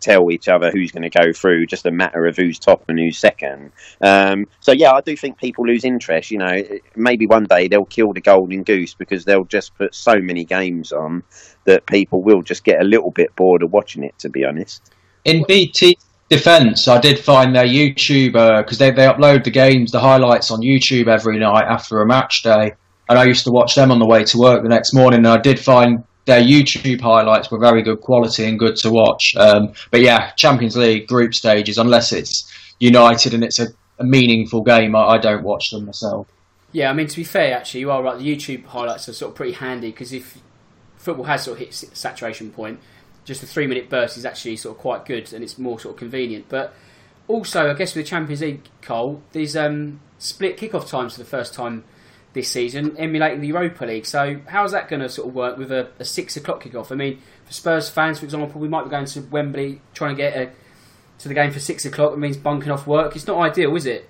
Speaker 2: tell each other who's going to go through, just a matter of who's top and who's second. Um, so yeah, I do think people lose interest. You know, maybe one day they'll kill the golden goose because they'll just put so many games on that people will just get a little bit bored of watching it. To be honest,
Speaker 3: in BT defense, I did find their YouTube because uh, they they upload the games, the highlights on YouTube every night after a match day. And I used to watch them on the way to work the next morning. And I did find their YouTube highlights were very good quality and good to watch. Um, but yeah, Champions League group stages, unless it's United and it's a, a meaningful game, I, I, don't watch them myself.
Speaker 1: Yeah, I mean to be fair, actually, you are right. The YouTube highlights are sort of pretty handy because if football has sort of hit saturation point, just a three minute burst is actually sort of quite good and it's more sort of convenient. But also, I guess with the Champions League, Cole, there's um, split kickoff times for the first time this season, emulating the Europa League. So, how's that going to sort of work with a, a six o'clock kickoff? I mean, for Spurs fans, for example, we might be going to Wembley trying to get a, to the game for six o'clock. It means bunking off work. It's not ideal, is it?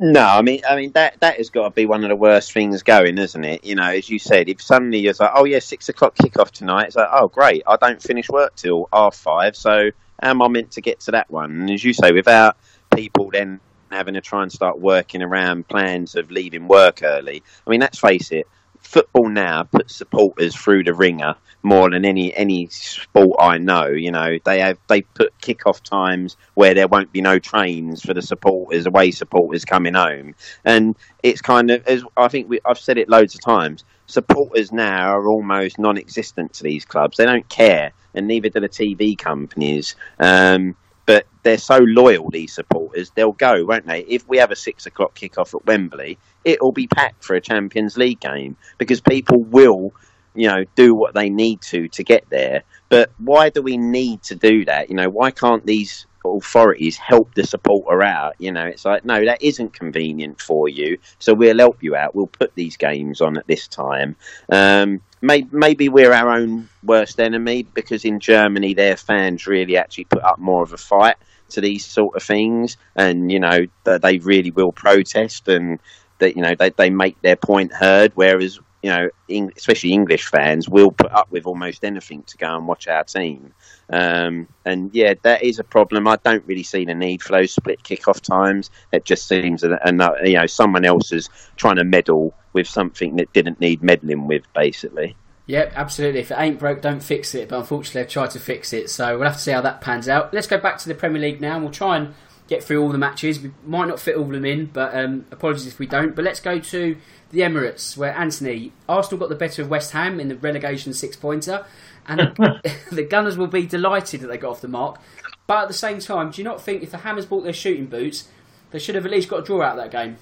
Speaker 2: No, I mean, I mean that that has got to be one of the worst things going, isn't it? You know, as you said, if suddenly you're like, oh yeah, six o'clock kickoff tonight, it's like, oh great, I don't finish work till half five, so how am I meant to get to that one? And as you say, without people then having to try and start working around plans of leaving work early. I mean, let's face it, football now puts supporters through the ringer more than any any sport I know. You know, they have they put kick-off times where there won't be no trains for the supporters, away supporters coming home, and it's kind of as I think we, I've said it loads of times. Supporters now are almost non-existent to these clubs. They don't care, and neither do the TV companies. Um, but they're so loyal, these supporters, they'll go, won't they? If we have a six o'clock kickoff at Wembley, it'll be packed for a Champions League game because people will, you know, do what they need to to get there. But why do we need to do that? You know, why can't these authorities help the supporter out. You know, it's like, no, that isn't convenient for you, so we'll help you out. We'll put these games on at this time. Um, may, maybe we're our own worst enemy because in Germany, their fans really actually put up more of a fight. to these sort of things, and you know they really will protest and that you know they, they make their point heard. Whereas you know, especially English fans will put up with almost anything to go and watch our team. Um, and yeah, that is a problem. I don't really see the need for those split kick-off times. It just seems that you know someone else is trying to meddle with something that didn't need meddling with, basically.
Speaker 1: Yep, absolutely. If it ain't broke, don't fix it. But unfortunately, I've tried to fix it, so we'll have to see how that pans out. Let's go back to the Premier League now, and we'll try and get through all the matches. We might not fit all of them in, but um, apologies if we don't. But let's go to the Emirates, where Anthony Arsenal got the better of West Ham in the relegation six pointer, and the Gunners will be delighted that they got off the mark. But at the same time, do you not think if the Hammers bought their shooting boots, they should have at least got a draw out of that game?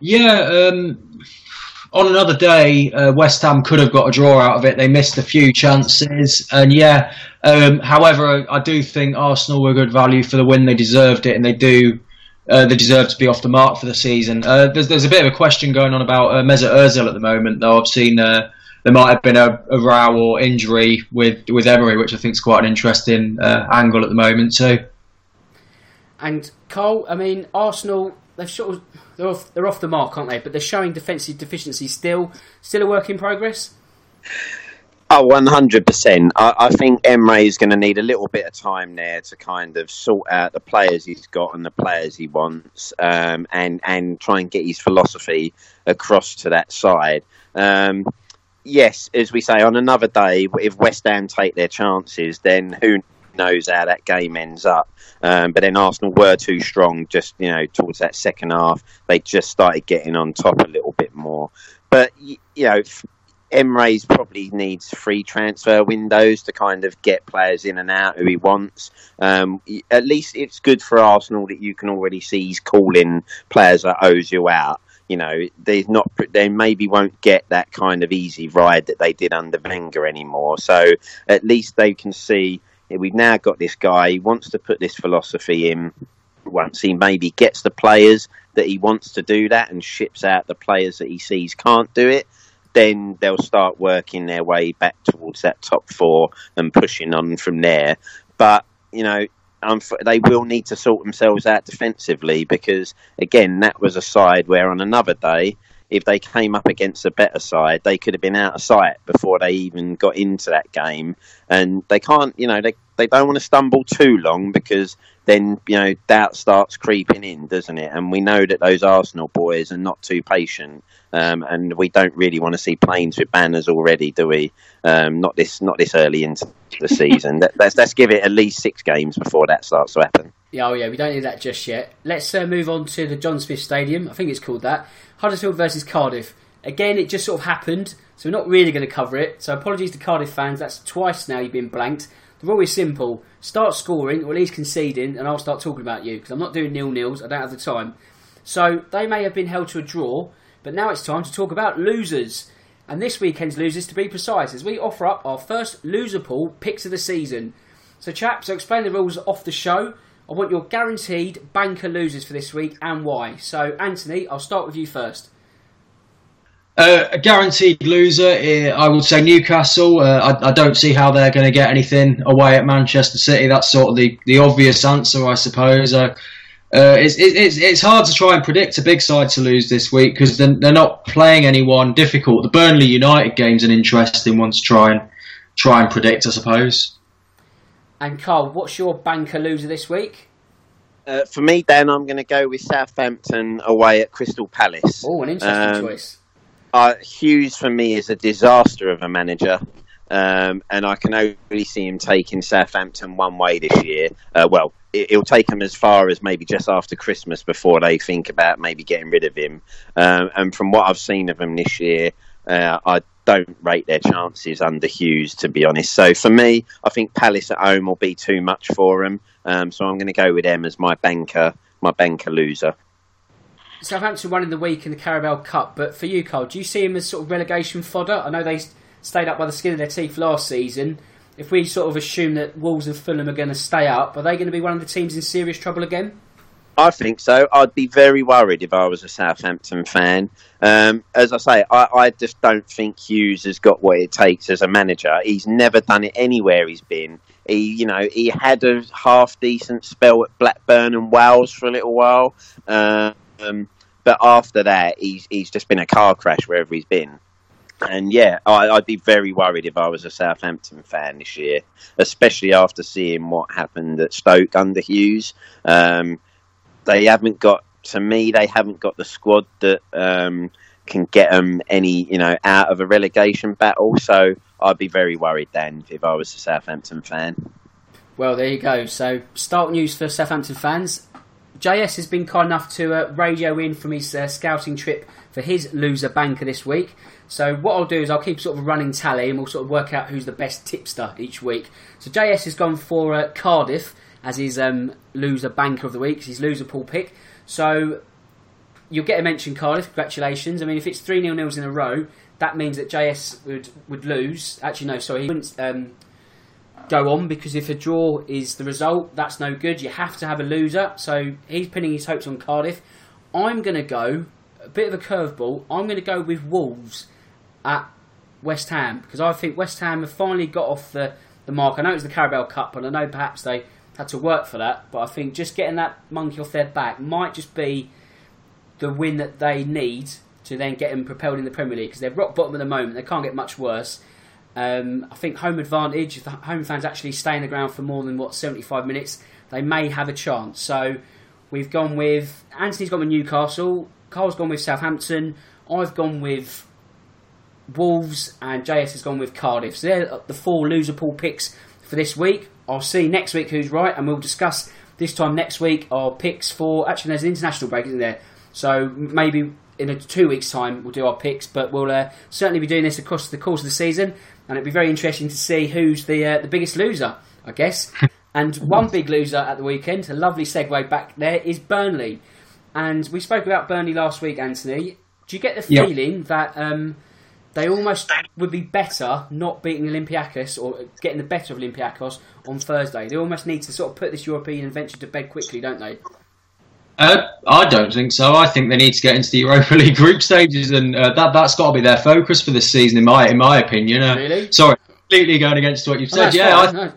Speaker 3: Yeah, um, on another day, uh, West Ham could have got a draw out of it. They missed a few chances, and yeah. Um, however, I do think Arsenal were good value for the win. They deserved it, and they do. Uh, they deserve to be off the mark for the season. Uh, there's, there's a bit of a question going on about uh, Mesut Ozil at the moment, though. I've seen uh, there might have been a, a, row or injury with with Emery, which I think is quite an interesting uh, angle at the moment too.
Speaker 1: And Cole, I mean, Arsenal they've sort of they're off, they're off the mark, aren't they? But they're showing defensive deficiency still. Still a work in progress.
Speaker 2: Oh, 100%. I, I think Emery is going to need a little bit of time there to kind of sort out the players he's got and the players he wants um, and, and try and get his philosophy across to that side. Um, yes, as we say, on another day, if West Ham take their chances, then who knows how that game ends up. Um, but then Arsenal were too strong just, you know, towards that second half. They just started getting on top a little bit more. But, you know, Emery's probably needs free transfer windows to kind of get players in and out who he wants. Um, at least it's good for Arsenal that you can already see he's calling players that like Ozil out. You know, they not they maybe won't get that kind of easy ride that they did under Wenger anymore. So at least they can see we've now got this guy. He wants to put this philosophy in. Once he maybe gets the players that he wants to do that and ships out the players that he sees can't do it, then they'll start working their way back towards that top four and pushing on from there. But you know, they will need to sort themselves out defensively because again, that was a side where on another day if they came up against a better side, they could have been out of sight before they even got into that game. And they can't, you know, they they don't want to stumble too long because then you know doubt starts creeping in, doesn't it? And we know that those Arsenal boys are not too patient, um, and we don't really want to see planes with banners already, do we? Um, not this, not this early into the season. let's let's give it at least six games before that starts to happen.
Speaker 1: Yeah, oh yeah, we don't need that just yet. Let's uh, move on to the John Smith Stadium. I think it's called that. Huddersfield versus Cardiff. Again, it just sort of happened, so we're not really going to cover it. So apologies to Cardiff fans. That's twice now you've been blanked. Is simple: start scoring or at least conceding, and I'll start talking about you because I'm not doing nil nils. I don't have the time. So they may have been held to a draw, but now it's time to talk about losers. And this weekend's losers, to be precise, as we offer up our first loser pool picks of the season. So, chaps, I'll explain the rules off the show. I want your guaranteed banker losers for this week and why. So, Anthony, I'll start with you first.
Speaker 3: Uh, a guaranteed loser, eh, I would say Newcastle. Uh, I, I, don't see how they're going to get anything away at Manchester City. That's sort of the, the obvious answer, I suppose. Uh, uh it's, it's, it's hard to try and predict a big side to lose this week because they're, they're not playing anyone difficult. The Burnley United game's an interesting one to try and try and predict, I suppose.
Speaker 1: And Carl, what's your banker loser this week?
Speaker 2: Uh, for me, Dan, I'm going to go with Southampton away at Crystal Palace.
Speaker 1: Oh, an interesting um, choice.
Speaker 2: Uh, Hughes for me is a disaster of a manager. Um, and I can only see him taking Southampton one way this year. Uh, well, it, will take them as far as maybe just after Christmas before they think about maybe getting rid of him. Um, and from what I've seen of him this year, uh, I don't rate their chances under Hughes, to be honest. So for me, I think Palace at home will be too much for them. Um, so I'm going to go with them as my banker, my banker loser.
Speaker 1: Southampton won in the week in the Carabao Cup, but for you, Cole, do you see them as sort of relegation fodder? I know they stayed up by the skin of their teeth last season. If we sort of assume that Wolves and Fulham are going to stay up, are they going to be one of the teams in serious trouble again?
Speaker 2: I think so. I'd be very worried if I was a Southampton fan. Um, as I say, I, I, just don't think Hughes has got what it takes as a manager. He's never done it anywhere he's been. He, you know, he had a half decent spell at Blackburn and Wales for a little while, um, but after that, he's he's just been a car crash wherever he's been. And yeah, I, would be very worried if I was a Southampton fan this year, especially after seeing what happened at Stoke under Hughes. Um, they haven't got, to me, they haven't got the squad that um, can get them any, you know, out of a relegation battle. So I'd be very worried then if I was a Southampton fan.
Speaker 1: Well, there you go. So, start news for Southampton fans. JS has been kind enough to uh, radio in from his uh, scouting trip for his loser banker this week. So what I'll do is I'll keep sort of running tally and we'll sort of work out who's the best tipster each week. So JS has gone for uh, Cardiff as his um, loser banker of the week, his loser pool pick. So you'll get a mention, Cardiff. Congratulations. I mean, if it's three nil nils in a row, that means that JS would would lose. Actually, no, sorry, he wouldn't um, go on because if a draw is the result, that's no good. You have to have a loser. So he's pinning his hopes on Cardiff. I'm going to go a bit of a curveball. I'm going to go with Wolves at West Ham because I think West Ham have finally got off the, the mark. I know it was the Carabao Cup, and I know perhaps they had to work for that, but I think just getting that monkey off their back might just be the win that they need to then get them propelled in the Premier League because they're rock bottom at the moment. They can't get much worse. Um, I think home advantage, if the home fans actually stay in the ground for more than what 75 minutes, they may have a chance. So we've gone with Anthony's gone with Newcastle, Carl's gone with Southampton, I've gone with Wolves, and JS has gone with Cardiff. So they're the four loser pool picks for this week. I'll see next week who's right, and we'll discuss this time next week our picks for. Actually, there's an international break, isn't there? So maybe in a two weeks' time we'll do our picks, but we'll uh, certainly be doing this across the course of the season, and it'd be very interesting to see who's the uh, the biggest loser, I guess. and one big loser at the weekend, a lovely segue back there, is Burnley. And we spoke about Burnley last week, Anthony. Do you get the feeling yep. that um, they almost would be better not beating Olympiacos or getting the better of Olympiacos on Thursday. They almost need to sort of put this European adventure to bed quickly, don't they?
Speaker 3: Uh, I don't think so. I think they need to get into the Europa League group stages, and uh, that that's got to be their focus for this season, in my in my opinion. Uh,
Speaker 1: really?
Speaker 3: Sorry, completely going against what you've oh, said. yeah, fine, I, no.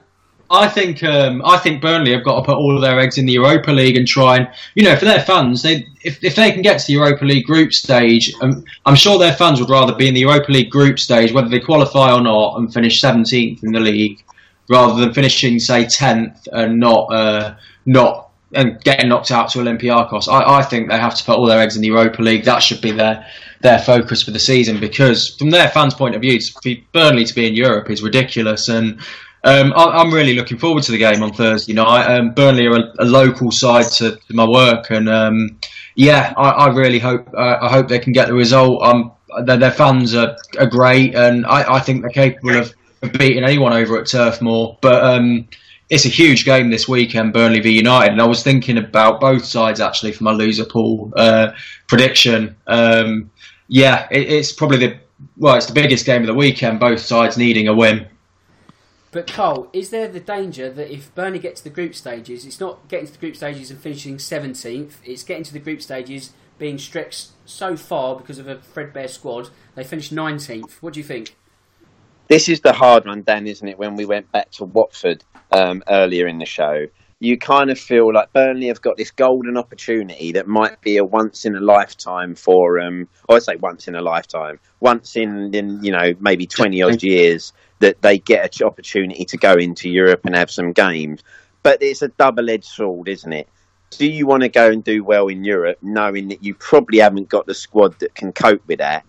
Speaker 3: I think um, I think Burnley have got to put all of their eggs in the Europa League and try and you know for their fans they if, if they can get to the Europa League group stage um, I'm sure their fans would rather be in the Europa League group stage whether they qualify or not and finish 17th in the league rather than finishing say 10th and not uh, not and getting knocked out to Olympiacos. I, I think they have to put all their eggs in the Europa League. That should be their their focus for the season because from their fans' point of view, be Burnley to be in Europe is ridiculous and um, I, am really looking forward to the game on Thursday night. Um, Burnley are a, a, local side to, to my work, and um, yeah, I, I, really hope uh, I hope they can get the result. Um, their, their fans are, are great, and I, I, think they're capable of, of, beating anyone over at Turf Moor. But um, it's a huge game this weekend, Burnley v United, and I was thinking about both sides actually for my loser pool uh, prediction. Um, yeah, it, it's probably the well, it's the biggest game of the weekend. Both sides needing a win.
Speaker 1: But Cole, is there the danger that if Burnley get to the group stages, it's not getting to the group stages and finishing seventeenth, it's getting to the group stages being stretched so far because of a threadbare squad, they finish nineteenth. What do you think?
Speaker 2: This is the hard one, Dan, isn't it? When we went back to Watford um, earlier in the show, you kind of feel like Burnley have got this golden opportunity that might be a once in a lifetime for um I say once in a lifetime, once in, in you know maybe twenty odd years that they get an opportunity to go into Europe and have some games. But it's a double edged sword, isn't it? Do you want to go and do well in Europe knowing that you probably haven't got the squad that can cope with that?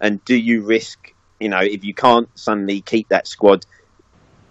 Speaker 2: And do you risk, you know, if you can't suddenly keep that squad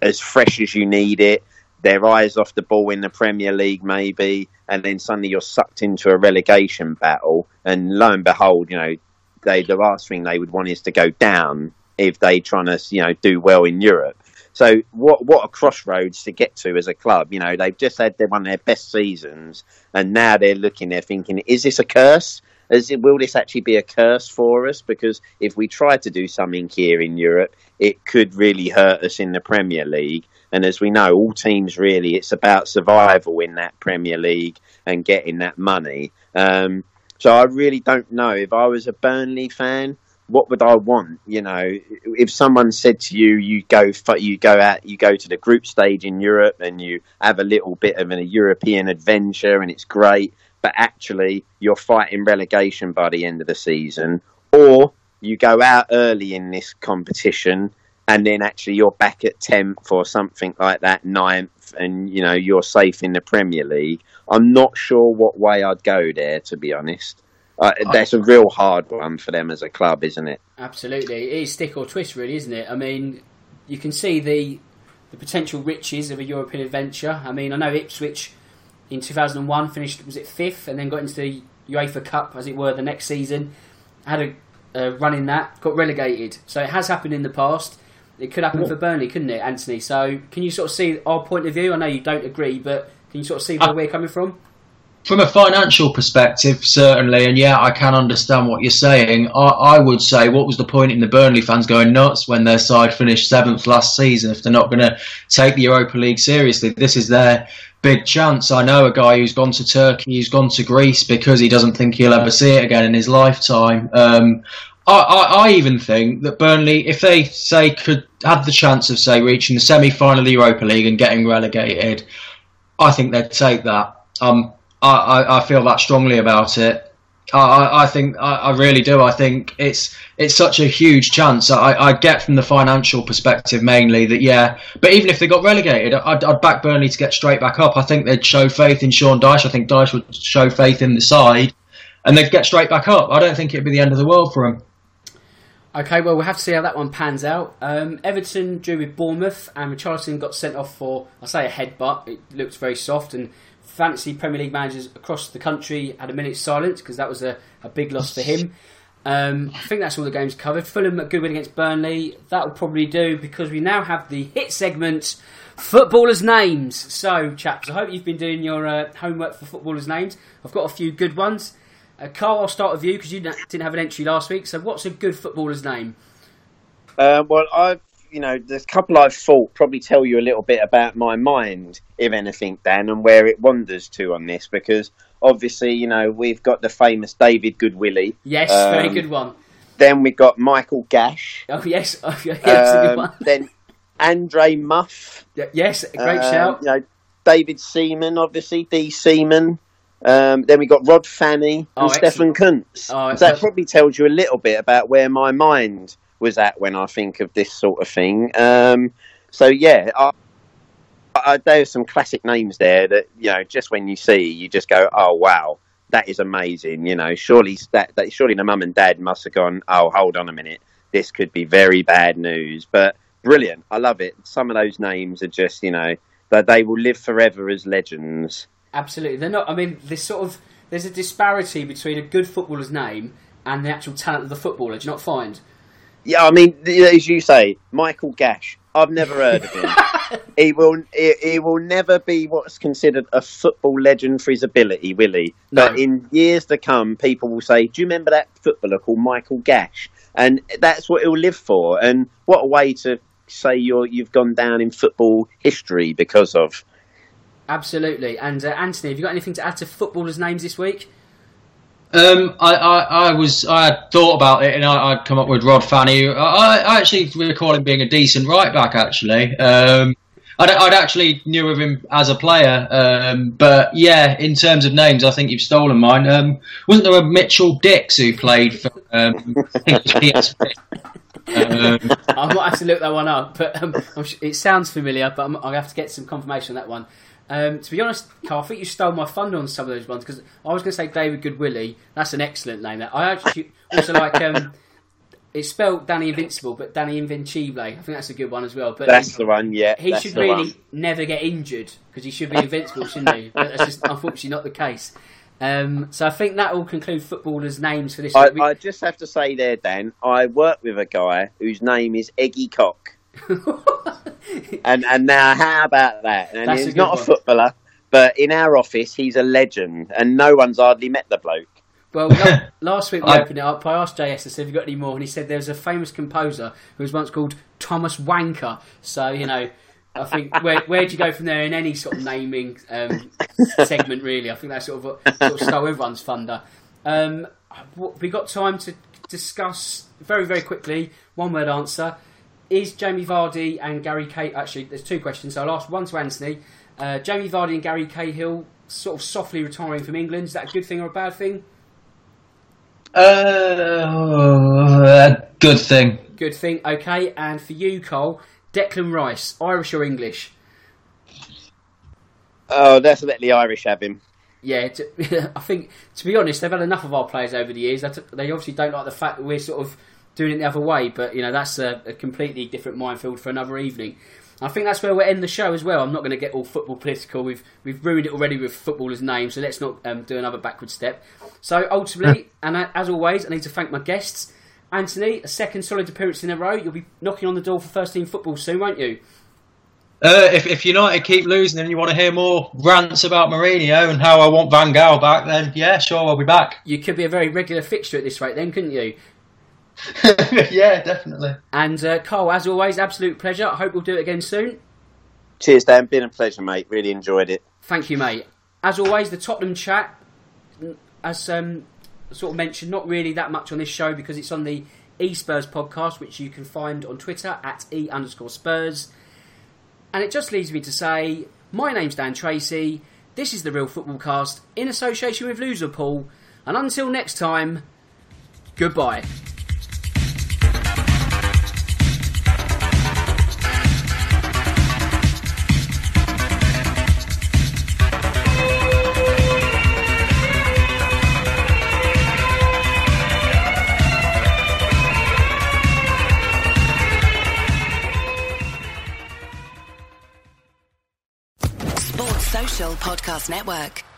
Speaker 2: as fresh as you need it, their eyes off the ball in the Premier League, maybe, and then suddenly you're sucked into a relegation battle, and lo and behold, you know, they the last thing they would want is to go down if they trying to you know do well in Europe. So what what a crossroads to get to as a club. You know they've just had one of their best seasons, and now they're looking, they're thinking, is this a curse? As it, will this actually be a curse for us? Because if we try to do something here in Europe, it could really hurt us in the Premier League. And as we know, all teams really, it's about survival in that Premier League and getting that money. Um, so I really don't know. If I was a Burnley fan, what would I want? You know, if someone said to you, you go, you go out, you go to the group stage in Europe, and you have a little bit of a European adventure, and it's great, but actually you're fighting relegation by the end of the season, or you go out early in this competition, and then actually you're back at tenth or something like that, ninth, and you know you're safe in the Premier League. I'm not sure what way I'd go there, to be honest. Uh, that's a real hard one for them as a club, isn't it?
Speaker 1: Absolutely, it is stick or twist, really, isn't it? I mean, you can see the the potential riches of a European adventure. I mean, I know Ipswich in 2001 finished was it fifth, and then got into the UEFA Cup, as it were, the next season. Had a, a run in that, got relegated. So it has happened in the past. It could happen for Burnley, couldn't it, Anthony? So can you sort of see our point of view? I know you don't agree, but can you sort of see where uh, we're coming from?
Speaker 3: From a financial perspective, certainly, and yeah, I can understand what you're saying. I, I, would say, what was the point in the Burnley fans going nuts when their side finished seventh last season if they're not going to take the Europa League seriously? This is their big chance. I know a guy who's gone to Turkey, who's gone to Greece because he doesn't think he'll ever see it again in his lifetime. Um, I, I, I, even think that Burnley, if they say could have the chance of say reaching the semi-final of the Europa League and getting relegated, I think they'd take that. Um, I, I, feel that strongly about it. I, I think I, I, really do. I think it's it's such a huge chance. I, I, get from the financial perspective mainly that yeah, but even if they got relegated, I'd, I'd, back Burnley to get straight back up. I think they'd show faith in Sean Dyche. I think Dyche would show faith in the side, and they'd get straight back up. I don't think it'd be the end of the world for them.
Speaker 1: Okay, well we'll have to see how that one pans out. Um, Everton drew with Bournemouth, and Richarlison got sent off for I say a headbutt. It looked very soft and fantasy Premier League managers across the country had a minute's silence because that was a, a big loss for him. Um, I think that's all the games covered. Fulham at good win against Burnley. That will probably do because we now have the hit segment, footballers' names. So, chaps, I hope you've been doing your uh, homework for footballers' names. I've got a few good ones. Uh, Carl, I'll start with you because you didn't have an entry last week. So, what's a good footballer's name?
Speaker 2: Uh, well, I've you know, a couple I've thought probably tell you a little bit about my mind, if anything, Dan, and where it wanders to on this, because obviously, you know, we've got the famous David Goodwillie.
Speaker 1: Yes, um, very good one.
Speaker 2: Then we've got Michael Gash.
Speaker 1: Oh yes, oh, yes, um, good one.
Speaker 2: then Andre Muff.
Speaker 1: yes, great um, shout.
Speaker 2: You know, David Seaman, obviously, D. Seaman. Um, then we got Rod Fanni and oh, Stefan Kuntz. Oh, so that probably tells you a little bit about where my mind was at when I think of this sort of thing. Um, so yeah, I, I, there's some classic names there that you know just when you see you just go, oh wow, that is amazing. You know, surely that, that surely the mum and dad must have gone, oh hold on a minute, this could be very bad news, but brilliant. I love it. Some of those names are just you know that they will live forever as legends.
Speaker 1: Absolutely, they're not. I mean, this sort of there's a disparity between a good footballer's name and the actual talent of the footballer. Do you not find?
Speaker 2: Yeah, I mean, as you say, Michael Gash. I've never heard of him. he will. He, he, will never be what's considered a football legend for his ability, will he? No. But in years to come, people will say, "Do you remember that footballer called Michael Gash?" And that's what he'll live for. And what a way to say you're you've gone down in football history because of.
Speaker 1: Absolutely. And uh, Anthony, have you got anything to add to footballers' names this week?
Speaker 3: Um, I, I, I, was I had thought about it and I, would come up with Rod Fanni. I, I actually recall him being a decent right back. Actually, um, I'd, I'd, actually knew of him as a player. Um, but yeah, in terms of names, I think you've stolen mine. Um, wasn't there a Mitchell Dijks who played for? Um,
Speaker 1: um, I might have to look that one up, but it sounds familiar. But i have to get some confirmation on that one. Um, to be honest, Carl, I think you stole my thunder on some of those ones because I was going to say David Goodwillie. That's an excellent name. That I actually also like. Um, it's spelled Danny Invincibile, but Danny Invincible. I think that's a good one as well. But
Speaker 2: that's the one. Yeah,
Speaker 1: he should really one. never get injured because he should be invincible, shouldn't he? But that's just unfortunately not the case. Um, so I think that will conclude footballers' names for this.
Speaker 2: I, I, just have to say there, Dan. I work with a guy whose name is Eggy Cock. and and now how about that? And That's he's not one. a footballer, but in our office he's a legend, and no one's hardly met the bloke.
Speaker 1: Well, last week we I, opened it up. I asked JS, I said, have you got any more? And he said there was a famous composer who was once called Thomas Wanker. So, you know, I think where where do you go from there in any sort of naming um, segment? Really, I think that sort of sort of stole everyone's thunder. Um, we got time to discuss very very quickly. One word answer: Is Jamie Vardy and Gary Cahill? Actually, there's two questions. So I'll ask one to Anthony. Uh, Jamie Vardy and Gary Cahill sort of softly retiring from England. Is that a good thing or a bad thing?
Speaker 3: Uh, good thing.
Speaker 1: Good thing. Okay, and for you, Cole, Declan Rice, Irish or English?
Speaker 2: Oh, let's let the Irish have him.
Speaker 1: Yeah, to, I think to be honest, they've had enough of our players over the years. They obviously don't like the fact that we're sort of doing it the other way, but you know that's a, a completely different minefield for another evening. I think that's where we'll end the show as well. I'm not going to get all football political. We've we've ruined it already with footballers' names, so let's not um, do another backward step. So ultimately, and as always, I need to thank my guests. Anthony, a second solid appearance in a row. You'll be knocking on the door for first team football soon, won't you?
Speaker 3: Uh, if, if United keep losing and you want to hear more rants about Mourinho and how I want Van Gaal back, then yeah, sure, I'll be back.
Speaker 1: You could be a very regular fixture at this rate, then, couldn't you?
Speaker 3: yeah, definitely.
Speaker 1: And uh, Carl, as always, absolute pleasure. I hope we'll do it again soon.
Speaker 2: Cheers, Dan. Been a pleasure, mate. Really enjoyed it.
Speaker 1: Thank you, mate. As always, the Tottenham chat, as um, sort of mentioned, not really that much on this show because it's on the E Spurs podcast, which you can find on Twitter at E underscore Spurs. And it just leaves me to say, my name's Dan Tracy. This is the Real Football Cast in association with Loserpool. And until next time, goodbye. Podcast Network.